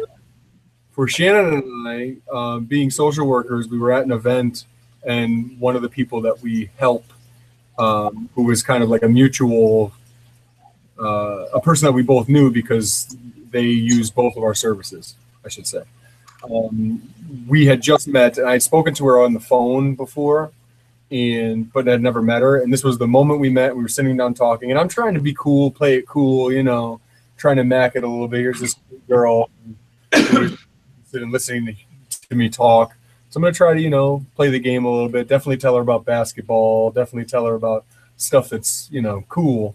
for Shannon and I, uh, being social workers, we were at an event, and one of the people that we help, um, who was kind of like a mutual, uh, a person that we both knew because they use both of our services, I should say. Um, we had just met, and I'd spoken to her on the phone before, and but I'd never met her. And this was the moment we met. We were sitting down talking, and I'm trying to be cool, play it cool, you know, trying to mac it a little bit. Here's this girl sitting listening to, to me talk. So I'm gonna try to, you know, play the game a little bit. Definitely tell her about basketball. Definitely tell her about stuff that's, you know, cool.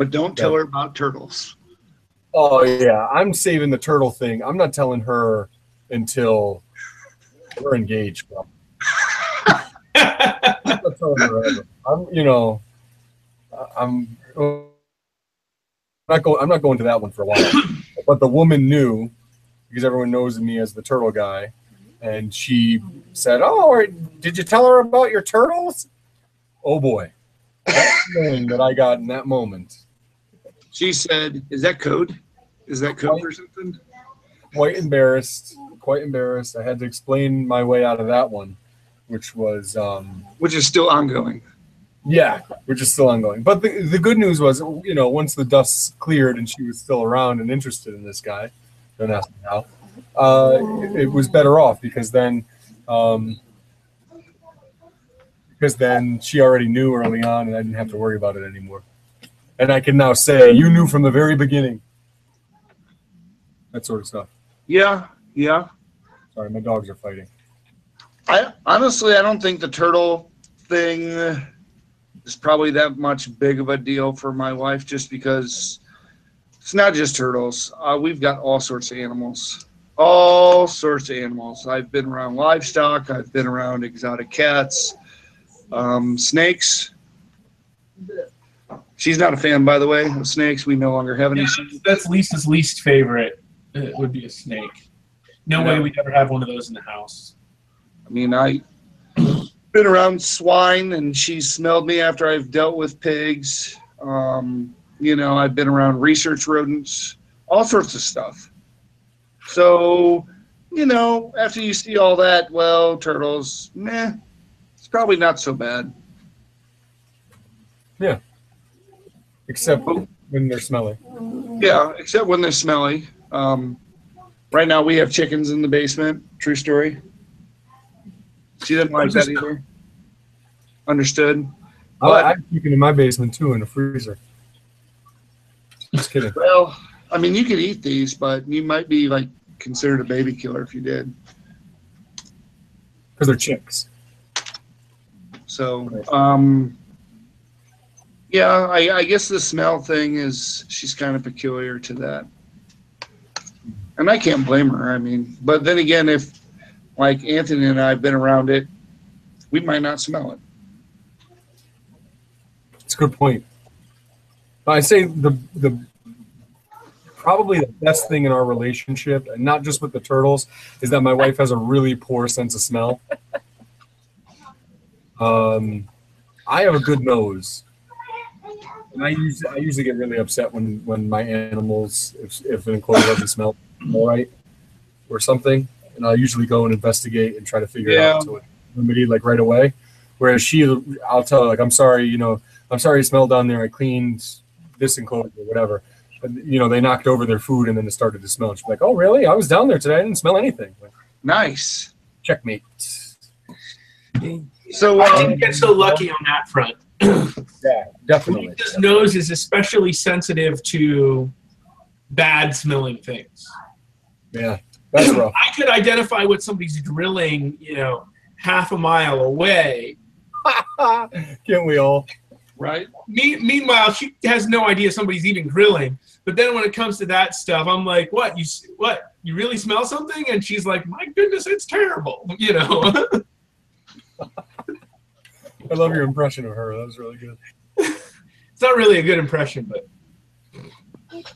But don't tell her about turtles. Oh yeah, I'm saving the turtle thing. I'm not telling her until we're engaged. I'm not telling her. I'm, you know, I'm not going. I'm not going to that one for a while. But the woman knew because everyone knows me as the turtle guy, and she said, "Oh, did you tell her about your turtles?" Oh boy, that feeling that I got in that moment. She said, "Is that code? Is that code or something?" quite embarrassed quite embarrassed i had to explain my way out of that one which was um Which is still ongoing. yeah which is still ongoing but the, the good news was you know once the dust cleared and she was still around and interested in this guy don't ask me how uh it, it was better off because then um because then she already knew early on and i didn't have to worry about it anymore and i can now say you knew from the very beginning that sort of stuff Yeah, yeah. sorry my dogs are fighting I honestly, I don't think the turtle thing is probably that much big of a deal for my wife, just because it's not just turtles. Uh, we've got all sorts of animals, all sorts of animals. I've been around livestock. I've been around exotic cats, um, snakes. She's not a fan, by the way, of snakes. We no longer have any. Yeah, that's, that's Lisa's least favorite. It would be a snake. No way we'd ever have one of those in the house. I mean, I've been around swine, and she smelled me after I've dealt with pigs. Um, you know, I've been around research rodents, all sorts of stuff. So, you know, after you see all that, well, turtles, meh, it's probably not so bad. Except when they're smelly. Yeah, except when they're smelly. Um, right now, we have chickens in the basement. True story. She didn't like that either. Understood. I, But- I'm keeping in my basement too in a freezer. Just kidding. Well, I mean, you could eat these, but you might be like considered a baby killer if you did. Because they're chicks. So, um, yeah, I, I guess the smell thing is she's kind of peculiar to that, and I can't blame her. I mean, but then again, if like Anthony and I have been around it, we might not smell it. It's a good point. I say the the probably the best thing in our relationship, and not just with the turtles, is that my wife has a really poor sense of smell. Um, I have a good nose. And I usually I usually get really upset when when my animals if if an enclosure doesn't smell all right or something, and I usually go and investigate and try to figure it Yeah. out to remedy like right away. Whereas she, I'll tell her like I'm sorry, you know, I'm sorry it smelled down there. I cleaned this enclosure, or whatever. But you know, they knocked over their food and then it started to smell. She's like, oh really? I was down there today. I didn't smell anything. Like, Nice. checkmate. So, I um, didn't get so lucky on that front. Yeah, definitely. Lisa's nose is especially sensitive to bad smelling things. Yeah, that's rough. I could identify what somebody's drilling, you know, half a mile away. Can't we all? right? Me- meanwhile, she has no idea somebody's even grilling. But then when it comes to that stuff, I'm like, "What? You what? You really smell something?" And she's like, "My goodness, it's terrible." You know. I love your impression of her. That was really good. it's not really a good impression, but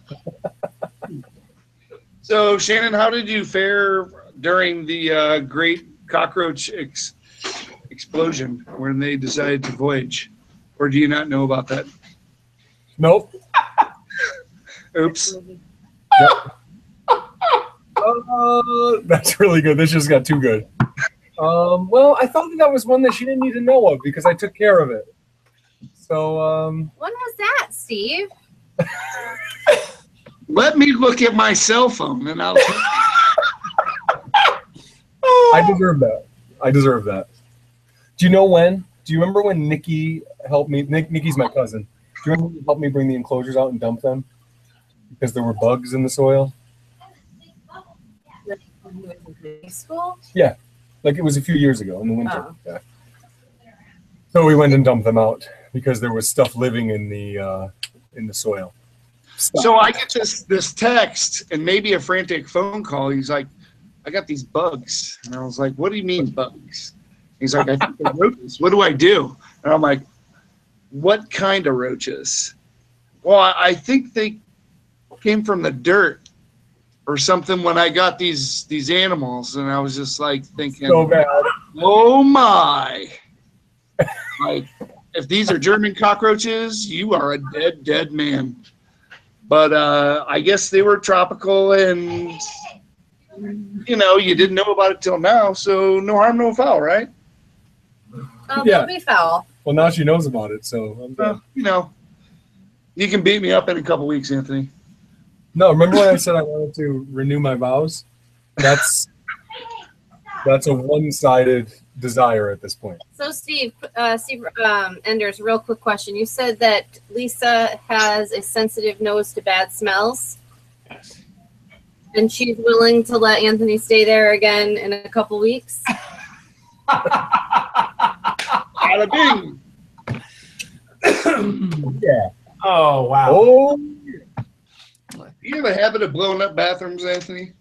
So, Shannon, how did you fare during the uh, great cockroach ex- explosion when they decided to voyage? Or do you not know about that? Nope. Oops. Uh, that's really good. This just got too good. Um, well, I thought that, that was one that she didn't need to know of because I took care of it. So, um, When was that, Steve? Let me look at my cell phone and I'll. I deserve that. I deserve that. Do you know when? Do you remember when Nikki helped me? Nick, Nikki's my cousin. Do you remember when he helped me bring the enclosures out and dump them because there were bugs in the soil? When he was in high school? Like it was a few years ago in the winter. Oh. Yeah. So we went and dumped them out because there was stuff living in the uh, in the soil. So I get this this text and maybe a frantic phone call. He's like, "I got these bugs," and I was like, "What do you mean bugs?" He's like, "I think they're roaches. What do I do?" And I'm like, "What kind of roaches?" Well, I I think they came from the dirt or something when I got these these animals, and I was just like thinking, so bad. Oh my! like, if these are German cockroaches, you are a dead, dead man. But uh, I guess they were tropical, and you know, you didn't know about it till now. So no harm, no foul, right? Oh, Yeah. be foul. Well, now she knows about it, so I'm Uh, you know, you can beat me up in a couple weeks, Anthony. No, remember when I said I wanted to renew my vows? That's that's a one-sided desire at this point. So, Steve, uh, Steve um, Enders, real quick question. You said that Lisa has a sensitive nose to bad smells, and she's willing to let Anthony stay there again in a couple weeks. Bada bing. Yeah. oh wow. Oh, You have a habit of blowing up bathrooms, Anthony?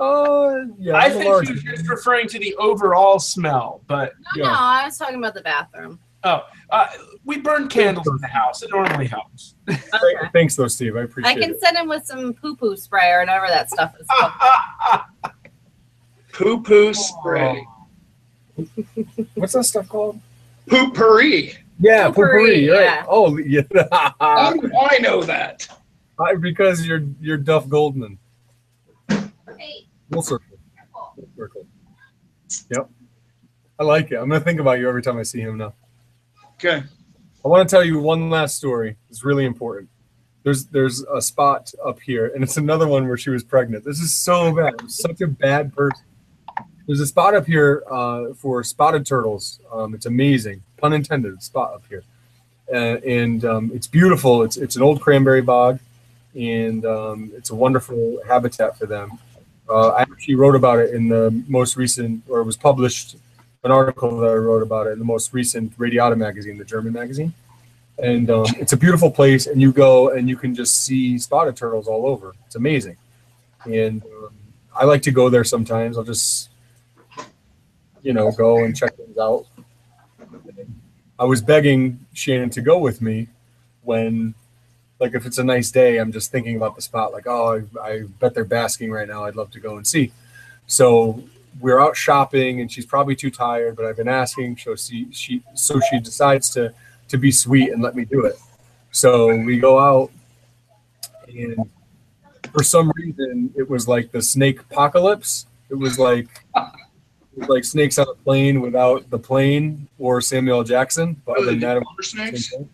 uh, yeah. I think large- she was just referring to the overall smell, but No, Yeah. no, I was talking about the bathroom. uh, we burn candles in the house. It normally helps. Okay. Thanks, though, Steve. I appreciate it. I can it. send him with some poo poo spray or whatever that stuff is called. Poo poo spray. What's that stuff called? Poopery. Yeah, Potpourri, potpourri, right? yeah. Oh, yeah. How do I know that? I- because you're you're Duff Goldman. Full circle. Full circle. Yep. I like it. I'm gonna think about you every time I see him now. Okay. I want to tell you one last story. It's really important. There's there's a spot up here, and it's another one where she was pregnant. This is so bad. I'm such a bad person. There's a spot up here uh, for spotted turtles. Um, it's amazing, pun intended. Spot up here, uh, and um, it's beautiful. It's it's an old cranberry bog, and um, it's a wonderful habitat for them. Uh, I actually wrote about it in the most recent, or it was published an article that I wrote about it in the most recent Radiata magazine, the German magazine. And um, it's a beautiful place, and you go and you can just see spotted turtles all over. It's amazing. And um, I like to go there sometimes. I'll just, you know, go and check things out. I was begging Shannon to go with me when, like, if it's a nice day, I'm just thinking about the spot, like, oh, I, I bet they're basking right now. I'd love to go and see. So we're out shopping and she's probably too tired, but I've been asking. So she, she so she decides to to be sweet and let me do it. So we go out, and for some reason, it was like the snake apocalypse. It was like it was like snakes on a plane without the plane or Samuel Jackson. But other than that, it water was the same snakes?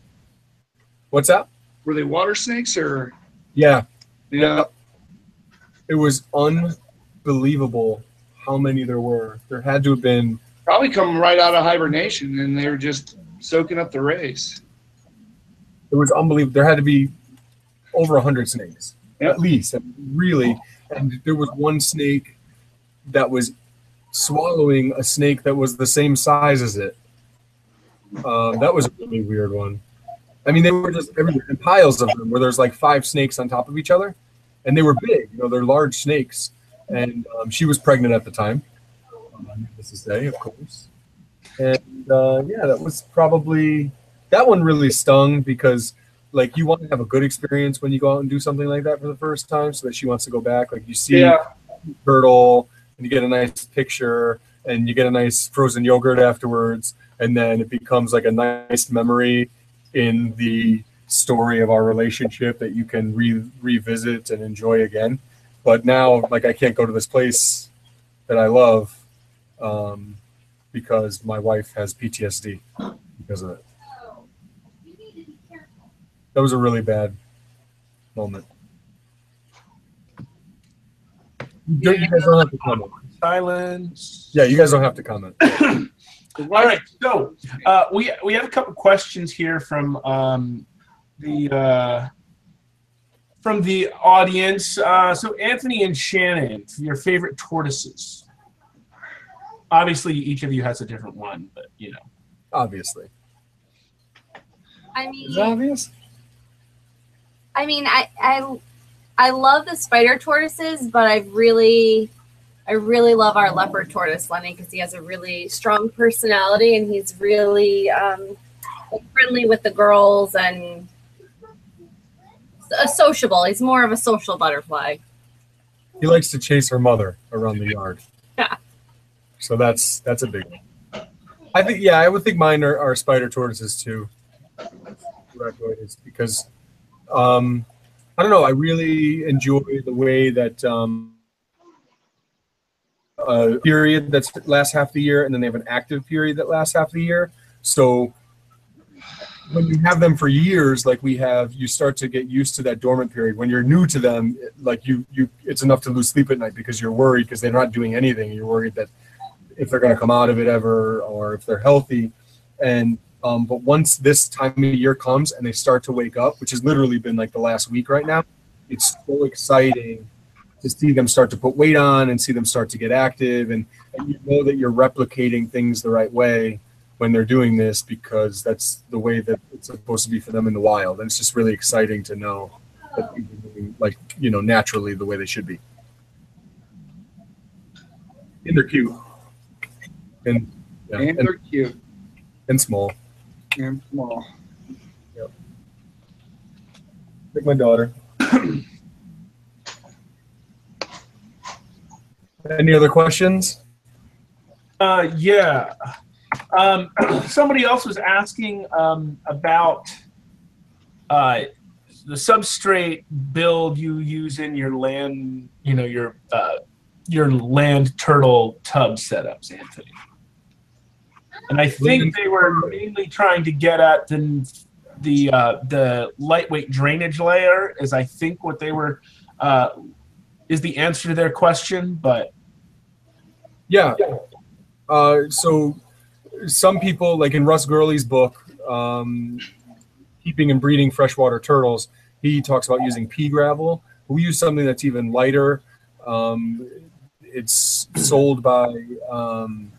what's that? Were they water snakes or? Yeah, Yeah. it was unbelievable how many there were. There had to have been Probably coming right out of hibernation and they were just soaking up the rays. it was unbelievable. There had to be over a hundred snakes Yep. at least. Really, and there was one snake that was swallowing a snake that was the same size as it. Um, that was a really weird one. I mean, they were just everywhere in piles of them, where there's like five snakes on top of each other, and they were big. You know, they're large snakes. And um, she was pregnant at the time. Um, needless to say, of course. And uh, yeah, that was probably that one really stung because like you want to have a good experience when you go out and do something like that for the first time, so that she wants to go back. Like you see Yeah. turtle and you get a nice picture and you get a nice frozen yogurt afterwards and then it becomes like a nice memory in the story of our relationship that you can re- revisit and enjoy again. But now like i can't go to this place that i love um, because my wife has ptsd because of it. That was a really bad moment. You you guys don't have to comment. Silence. yeah you guys don't have to comment All right. So uh, we we have a couple questions here from um, the uh, from the audience. Uh, so Anthony and Shannon, your favorite tortoises. Obviously, each of you has a different one, but you know. obviously I is mean, that obvious I mean, I I I love the spider tortoises, but I've really I really love our leopard tortoise Lenny because he has a really strong personality and he's really um, friendly with the girls and uh, sociable. He's more of a social butterfly. He likes to chase her mother around the yard. Yeah. So that's that's a big one. I think yeah, I would think mine are, are spider tortoises too. Because um, I don't know. I really enjoy the way that um, a period that's lasts half the year, and then they have an active period that lasts half the year. So when you have them for years, like we have, you start to get used to that dormant period. When you're new to them, like you, you, it's enough to lose sleep at night because you're worried because they're not doing anything. You're worried that if they're going to come out of it ever or if they're healthy. And um, but once this time of year comes and they start to wake up, which has literally been like the last week right now, it's so exciting to see them start to put weight on and see them start to get active. And, and you know that you're replicating things the right way when they're doing this because that's the way that it's supposed to be for them in the wild. And it's just really exciting to know that things are moving like you know naturally the way they should be. And they're cute. And yeah, And and, they're cute. and small. And small. Yep. Like my daughter any other questions Uh, yeah. Um, somebody else was asking um, about uh, the substrate build you use in your land, you know, your uh, your land turtle tub setups, Anthony. And I think they were mainly trying to get at the the uh, the lightweight drainage layer is I think what they were uh, is the answer to their question, but Yeah. Uh, so some people, like in Russ Gurley's book, um, Keeping and Breeding Freshwater Turtles, he talks about using pea gravel. We use something that's even lighter. Um, it's sold by um,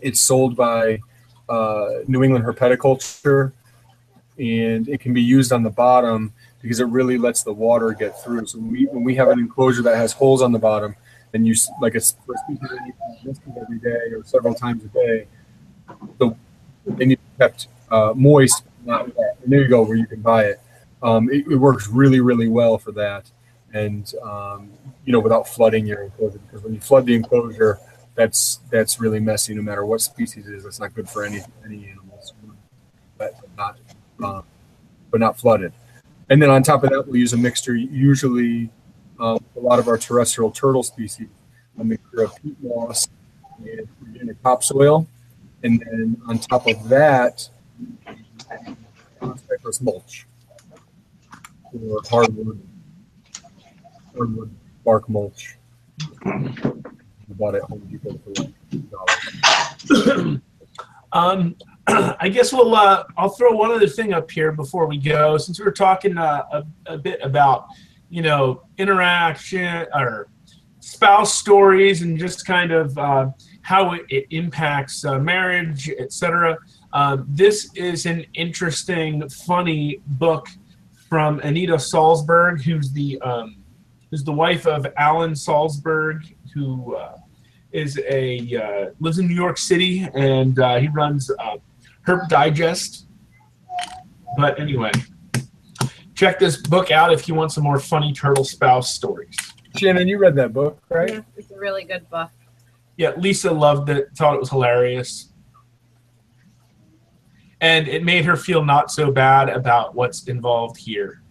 it's sold by uh, New England Herpeticulture, and it can be used on the bottom because it really lets the water get through. So when we, when we have an enclosure that has holes on the bottom, and you like it's every day or several times a day, the they need kept uh, moist. And there you go, where you can buy it. Um, it. It works really, really well for that, and um, you know, without flooding your enclosure. Because when you flood the enclosure, that's that's really messy. No matter what species it is, that's not good for any any animals. But not um, but not flooded. And then on top of that, we'll use a mixture, usually um, a lot of our terrestrial turtle species, a mixture of peat moss and organic topsoil. And then on top of that, cypress mulch or hardwood, hardwood bark mulch. Bought it at Home Depot for $2. Um, I guess we'll. Uh, I'll throw one other thing up here before we go, since we were talking uh, a, a bit about, you know, interaction or spouse stories and just kind of uh, how it, it impacts uh, marriage, etc. Uh, this is an interesting, funny book from Anita Salzberg, who's the um, who's the wife of Alan Salzberg, who uh, is a uh, lives in New York City, and he runs Herp Digest. But anyway, check this book out if you want some more funny turtle spouse stories. Shannon, you read that book, right? Yeah, it's a really good book. Yeah, Lisa loved it, thought it was hilarious. And it made her feel not so bad about what's involved here.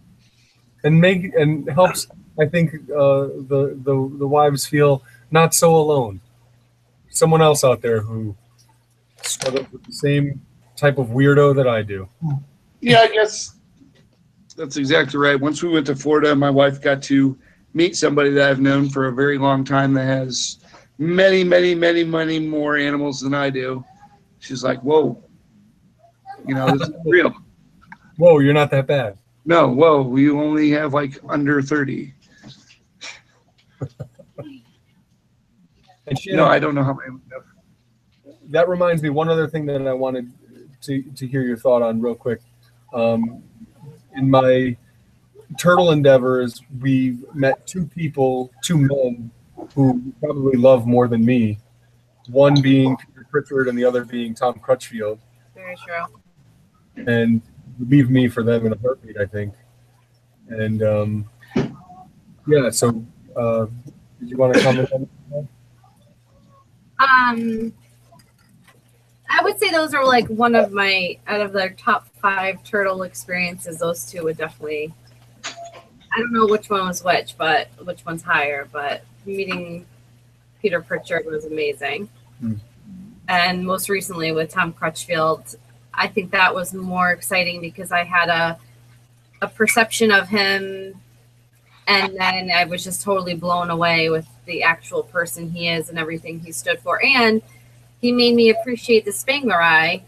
And make and helps. I think uh, the the the wives feel not so alone. Someone else out there who struggles with the same type of weirdo that I do. Yeah, I guess that's exactly right. Once we went to Florida, my wife got to meet somebody that I've known for a very long time that has many, many, many, many more animals than I do. She's like, whoa, you know, this is real. Whoa, you're not that bad. No, whoa, we only have like under 30. And she, No, I don't know how many. that reminds me one other thing that I wanted to, to hear your thought on real quick. Um, in my turtle endeavors, we've met two people, two men who probably love more than me. One being Peter Pritchard and the other being Tom Crutchfield. Very true. And leave me for them in a heartbeat, I think. And um, yeah, so uh, did you want to comment on that? Um, I would say those are like one of my out of the top five turtle experiences. Those two would definitely. I don't know which one was which, but which one's higher. But meeting Peter Pritchard was amazing, Hmm. and most recently with Tom Crutchfield, I think that was more exciting because I had a a perception of him, and then I was just totally blown away with the actual person he is and everything he stood for, and he made me appreciate the spengleri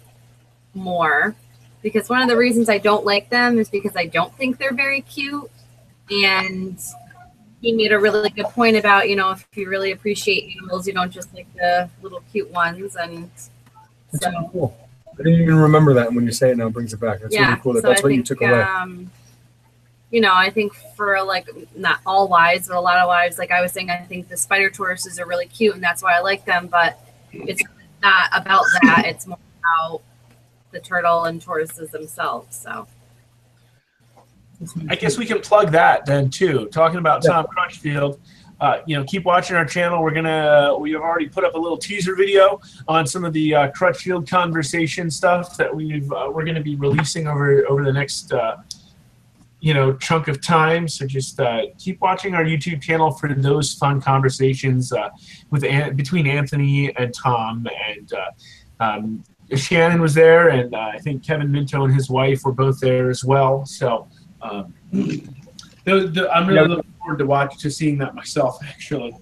more because one of the reasons I don't like them is because I don't think they're very cute. And he made a really good point about, you know, if you really appreciate animals, you don't just like the little cute ones. And That's so, really cool. I didn't even remember that. and When you say it now, it brings it back. That's yeah, really cool. That so that's I what you took away. Um, you know, I think for like not all wives, but a lot of wives, like I was saying, I think the spider tortoises are really cute, and that's why I like them. But it's not about that; it's more about the turtle and tortoises themselves. So I guess we can plug that then too. Talking about Yeah. Tom Crutchfield, uh, you know, keep watching our channel. We're gonna we have already put up a little teaser video on some of the uh, Crutchfield conversation stuff that we've uh, we're gonna be releasing over over the next uh, you know chunk of time. So just uh, keep watching our YouTube channel for those fun conversations uh, with An- between Anthony and Tom and. Uh, um, Shannon was there, and uh, I think Kevin Minto and his wife were both there as well. So um, the, the, I'm really Yeah. looking forward to watch to seeing that myself. Actually,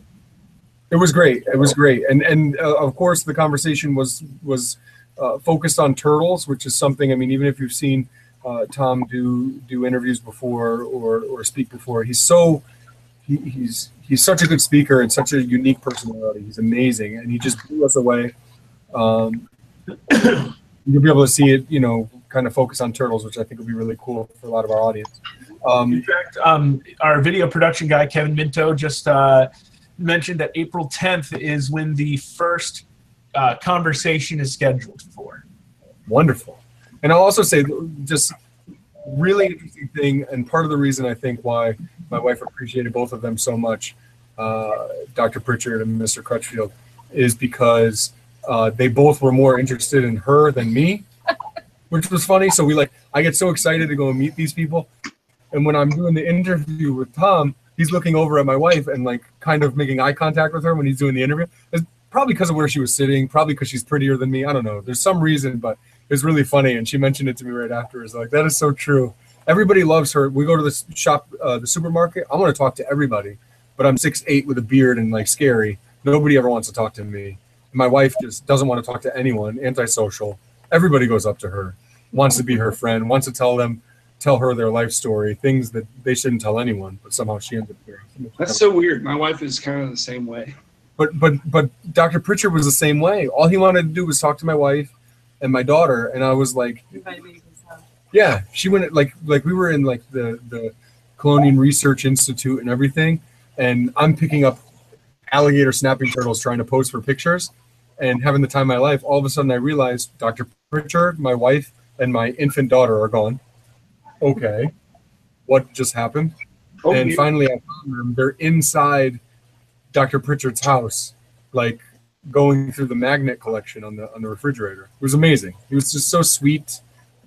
It was great. It was great, and and uh, of course the conversation was was uh, focused on turtles, which is something. I mean, even if you've seen uh, Tom do do interviews before or or speak before, he's so he, he's he's such a good speaker and such a unique personality. He's amazing, and he just blew us away. Um, you'll be able to see it, you know, kind of focus on turtles, which I think will be really cool for a lot of our audience. Um, in fact, um, our video production guy Kevin Minto just uh, mentioned that April 10th is when the first uh, conversation is scheduled for. wonderful. And I'll also say, just really interesting thing, and part of the reason I think why my wife appreciated both of them so much, uh, Dr. Pritchard and Mr. Crutchfield, is because uh, they both were more interested in her than me. which was funny. So we like, I get so excited to go and meet these people, and when I'm doing the interview with Tom, he's looking over at my wife and like kind of making eye contact with her when he's doing the interview. It's probably because of where she was sitting, probably because she's prettier than me. I don't know. There's some reason, but was really funny, and she mentioned it to me right afterwards. Like that is so true. Everybody loves her. We go to the shop, uh, the supermarket. I want to talk to everybody, but I'm six eight with a beard and like scary. Nobody ever wants to talk to me. My wife just doesn't want to talk to anyone. Antisocial. Everybody goes up to her, wants to be her friend, wants to tell them, tell her their life story, things that they shouldn't tell anyone, but somehow she ends up hearing. That's so weird. My wife is kind of the same way. But but but Dr. Pritchard was the same way. All he wanted to do was talk to my wife and my daughter, and I was like, Invited me to his house. yeah. She went like like we were in like the the Chelonian Research Institute and everything, and I'm picking up alligator snapping turtles trying to pose for pictures and having the time of my life. All of a sudden, I realized Dr. Pritchard, my wife, and my infant daughter are gone. Okay, what just happened? Oh, and you- finally, I found them. They're inside Dr. Pritchard's house, like going through the magnet collection on the on the refrigerator. It was amazing. He was just so sweet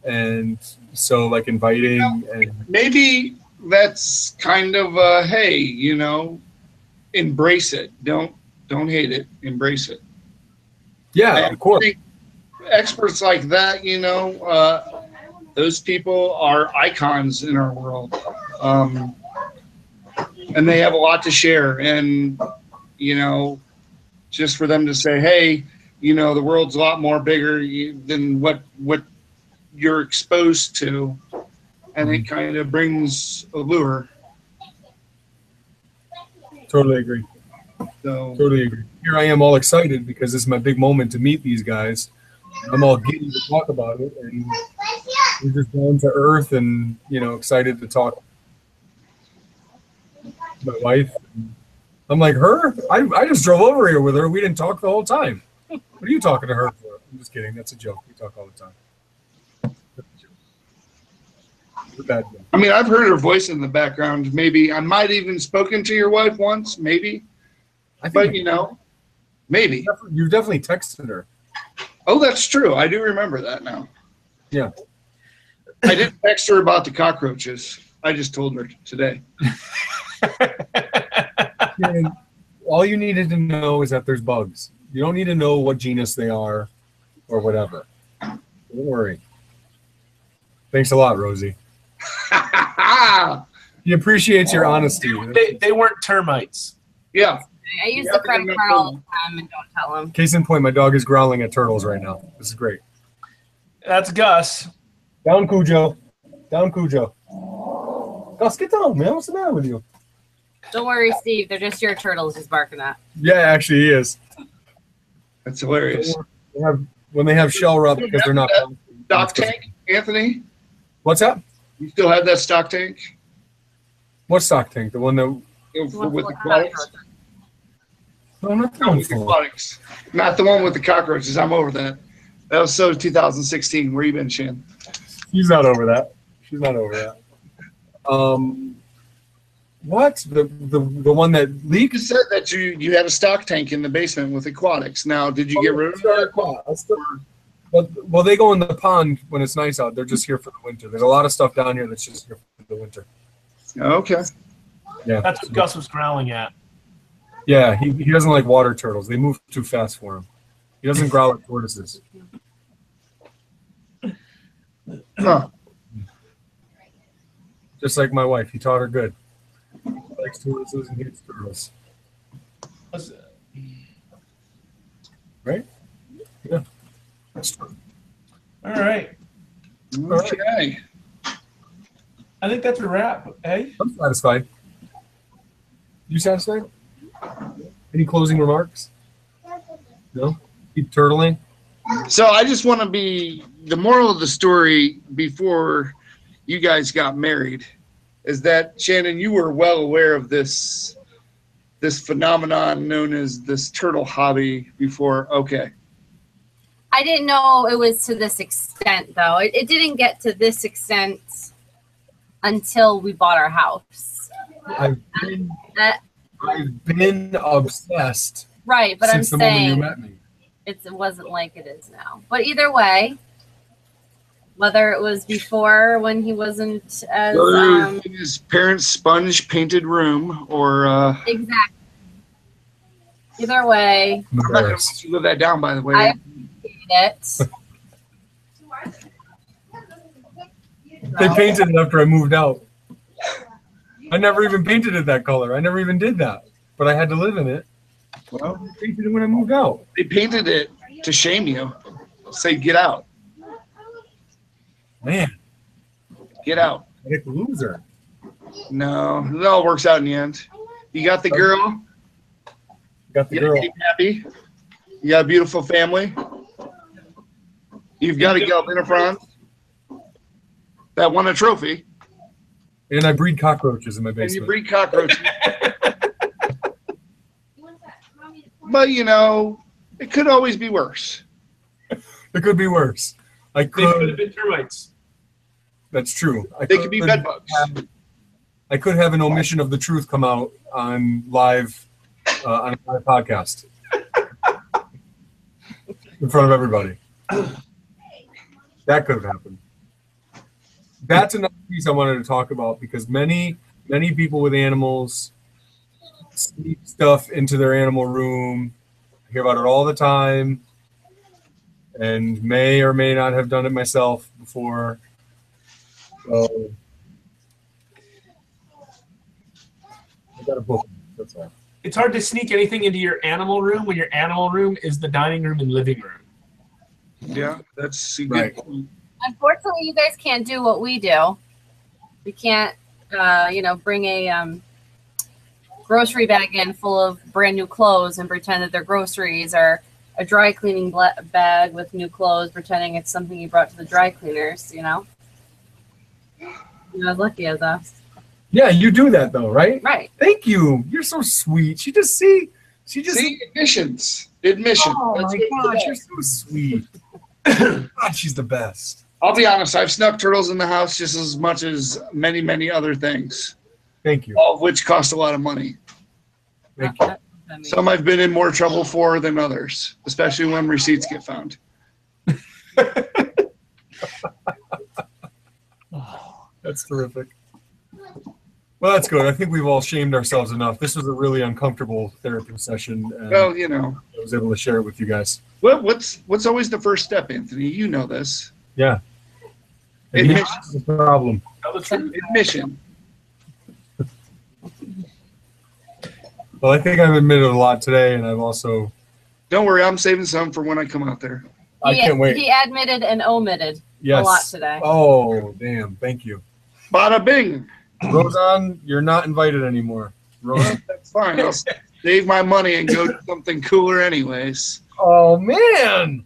and so like inviting and maybe that's kind of a hey you know embrace it don't don't hate it embrace it yeah, And of course. Experts like that you know uh those people are icons in our world um and they have a lot to share and you know just for them to say hey you know the world's a lot more bigger than what what you're exposed to and it mm-hmm. kind of brings allure Totally agree. so Totally agree. Here I am all excited because this is my big moment to meet these guys. I'm all giddy to talk about it and we're just down to earth and you know excited to talk. My wife. I'm like her. I, I just drove over here with her. We didn't talk the whole time. What are you talking to her for? I'm just kidding. That's a joke. We talk all the time. Bad i mean i've heard her voice in the background maybe i might even spoken to your wife once maybe I think but you know maybe you definitely texted her. oh that's true i do remember that now Yeah. i didn't text her about the cockroaches i just told her today And all you needed to know is that there's bugs. You don't need to know what genus they are or whatever. Don't worry. Thanks a lot, Rosie. He appreciates your honesty. They, they weren't termites. yeah I use Yeah, the but credit card all the time and don't tell him. Case in point, my dog is growling at turtles right now. This is great. That's Gus. Down, Cujo. Down, Cujo. Gus, get down, man. What's the matter with you? Don't worry, Steve. They're just your turtles he's barking at. Yeah, actually, he is. that's hilarious They have- when they have shell rub because they're not. stock tank anthony What's up? you still have that stock tank What stock tank? The one that. with The one the full of aquatics? cockroaches. No, not the No, one with the aquatics. Not the one with the cockroaches. I'm over that. That was so 2016. Where you been, Shan? She's not over that. She's not over that. Um, what the the the one that You said that you you had a stock tank in the basement with aquatics. Now, did you get oh, rid of that? Well, well, they go in the pond when it's nice out. They're just here for the winter. There's a lot of stuff down here that's just here for the winter. Okay. Yeah, That's what Gus was growling at. yeah. He, he doesn't like water turtles. They move too fast for him. He doesn't growl at tortoises. Huh. Just like my wife, he taught her good. Likes tortoises and hates turtles. That's true. All right. Okay. I think that's a wrap. Hey, I'm satisfied. You satisfied? Any closing remarks? No? Keep turtling? So I just want to be the moral of the story before you guys got married is that Shannon, you were well aware of this this phenomenon known as this turtle hobby before. Okay. I didn't know it was to this extent, though. It, it didn't get to this extent until we bought our house. I've been, That I've been obsessed right, but since I'm the moment you saying met me. it wasn't like it is now. But either way, Whether it was before when he wasn't as um, in his parents' sponge painted room or uh, exact. Either way, I'm not gonna let you live that down. By the way, I- it. They painted it after I moved out. I never even painted it that color. I never even did that. But I had to live in it. Well, I painted it when I moved out. they painted it to shame you. Say, get out, Man, get out. like a loser. No, it all works out in the end. You got the girl. Got the You girl. happy. You got a beautiful family. You've got a Galvin France that won a trophy, And I breed cockroaches in my basement. and you breed cockroaches. but you know, it could always be worse. It could be worse. I They could have been termites. That's true. I They could be bed bugs. have- I could have an omission of the truth come out on live uh, on my podcast in front of everybody. That could have happened. That's another piece I wanted to talk about because many many people with animals sneak stuff into their animal room. I hear about it all the time, and may or may not have done it myself before. So I got a book. That's all. It's hard to sneak anything into your animal room when your animal room is the dining room and living room. Yeah, that's a good Right. point. Unfortunately, you guys can't do what we do. We can't, uh, you know, bring a um, grocery bag in full of brand new clothes and pretend that they're groceries, or a dry cleaning bag with new clothes, pretending it's something you brought to the dry cleaners. You know, you're as lucky as us, Yeah, you do that though, right? right? Thank you. You're so sweet. She just see. She just. See, admissions. Admission. oh That's my what gosh, you're so sweet. God, she's the best. I'll be honest, I've snuck turtles in the house just as much as many, many other things, Thank you. all of which cost a lot of money. Thank you. Some I've been in more trouble for than others, especially when receipts get found. That's terrific. Well, that's good. I think we've all shamed ourselves enough. This was a really uncomfortable therapy session, and Well, you know, I was able to share it with you guys. what, what's what's always the first step, Anthony? You know this. Yeah. Admission. Admission is the problem. Tell. Admission. Well, I think I've admitted a lot today, and I've also. Don't worry, I'm saving some for when I come out there. I he, can't wait. He admitted and omitted Yes. a lot today. Oh, damn. Thank you. Bada bing. Roseanne, you're not invited anymore. Roseanne. That's fine. I'll save my money and go to something cooler, anyways. oh, man.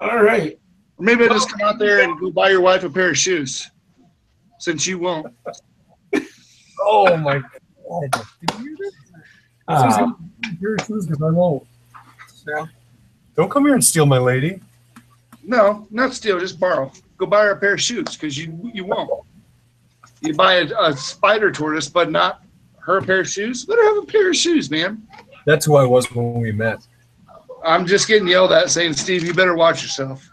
All right. Or maybe I'll just come out there and go buy your wife a pair of shoes, since you won't. Oh, my God. Did you hear that? Uh, Your shoes, because I won't. Don't come here and steal my lady. No, not steal, just borrow. Go buy her a pair of shoes because you you won't. You buy a, a spider tortoise, but not her pair of shoes. Let her have a pair of shoes, man. That's who I was when we met. I'm just getting yelled at saying, Steve, you better watch yourself.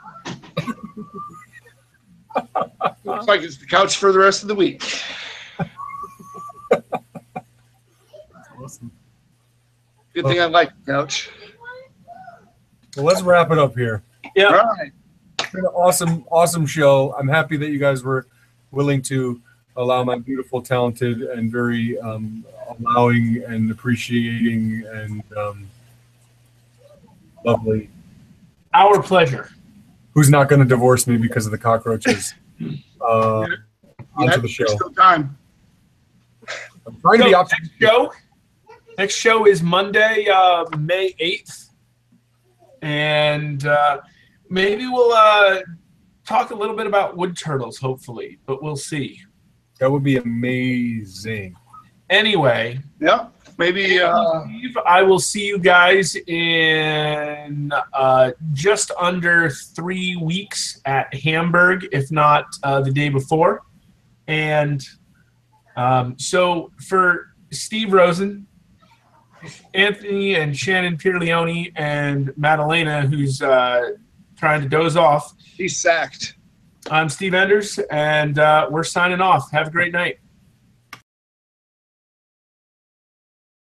Looks like it's the couch for the rest of the week. Awesome. Good thing I like the couch. Well, let's wrap it up here. Yeah. All right. It's been an awesome, awesome show. I'm happy that you guys were willing to allow my beautiful, talented, and very um, allowing and appreciating and um, lovely. our pleasure. Who's not going to divorce me because of the cockroaches? Uh, onto the show. Still time. I'm trying to So, be next show. Next show is Monday, uh, May eighth, and uh, maybe we'll uh, talk a little bit about wood turtles. Hopefully, but we'll see. That would be amazing. Anyway, Yeah. Maybe uh, I will see you guys in uh, just under three weeks at Hamburg, if not uh, the day before. And um, so for Steve Rosen, Anthony and Shannon Pierleone, and Madalena, who's uh, trying to doze off, he's sacked. I'm Steve Enders, and uh, we're signing off. Have a great night.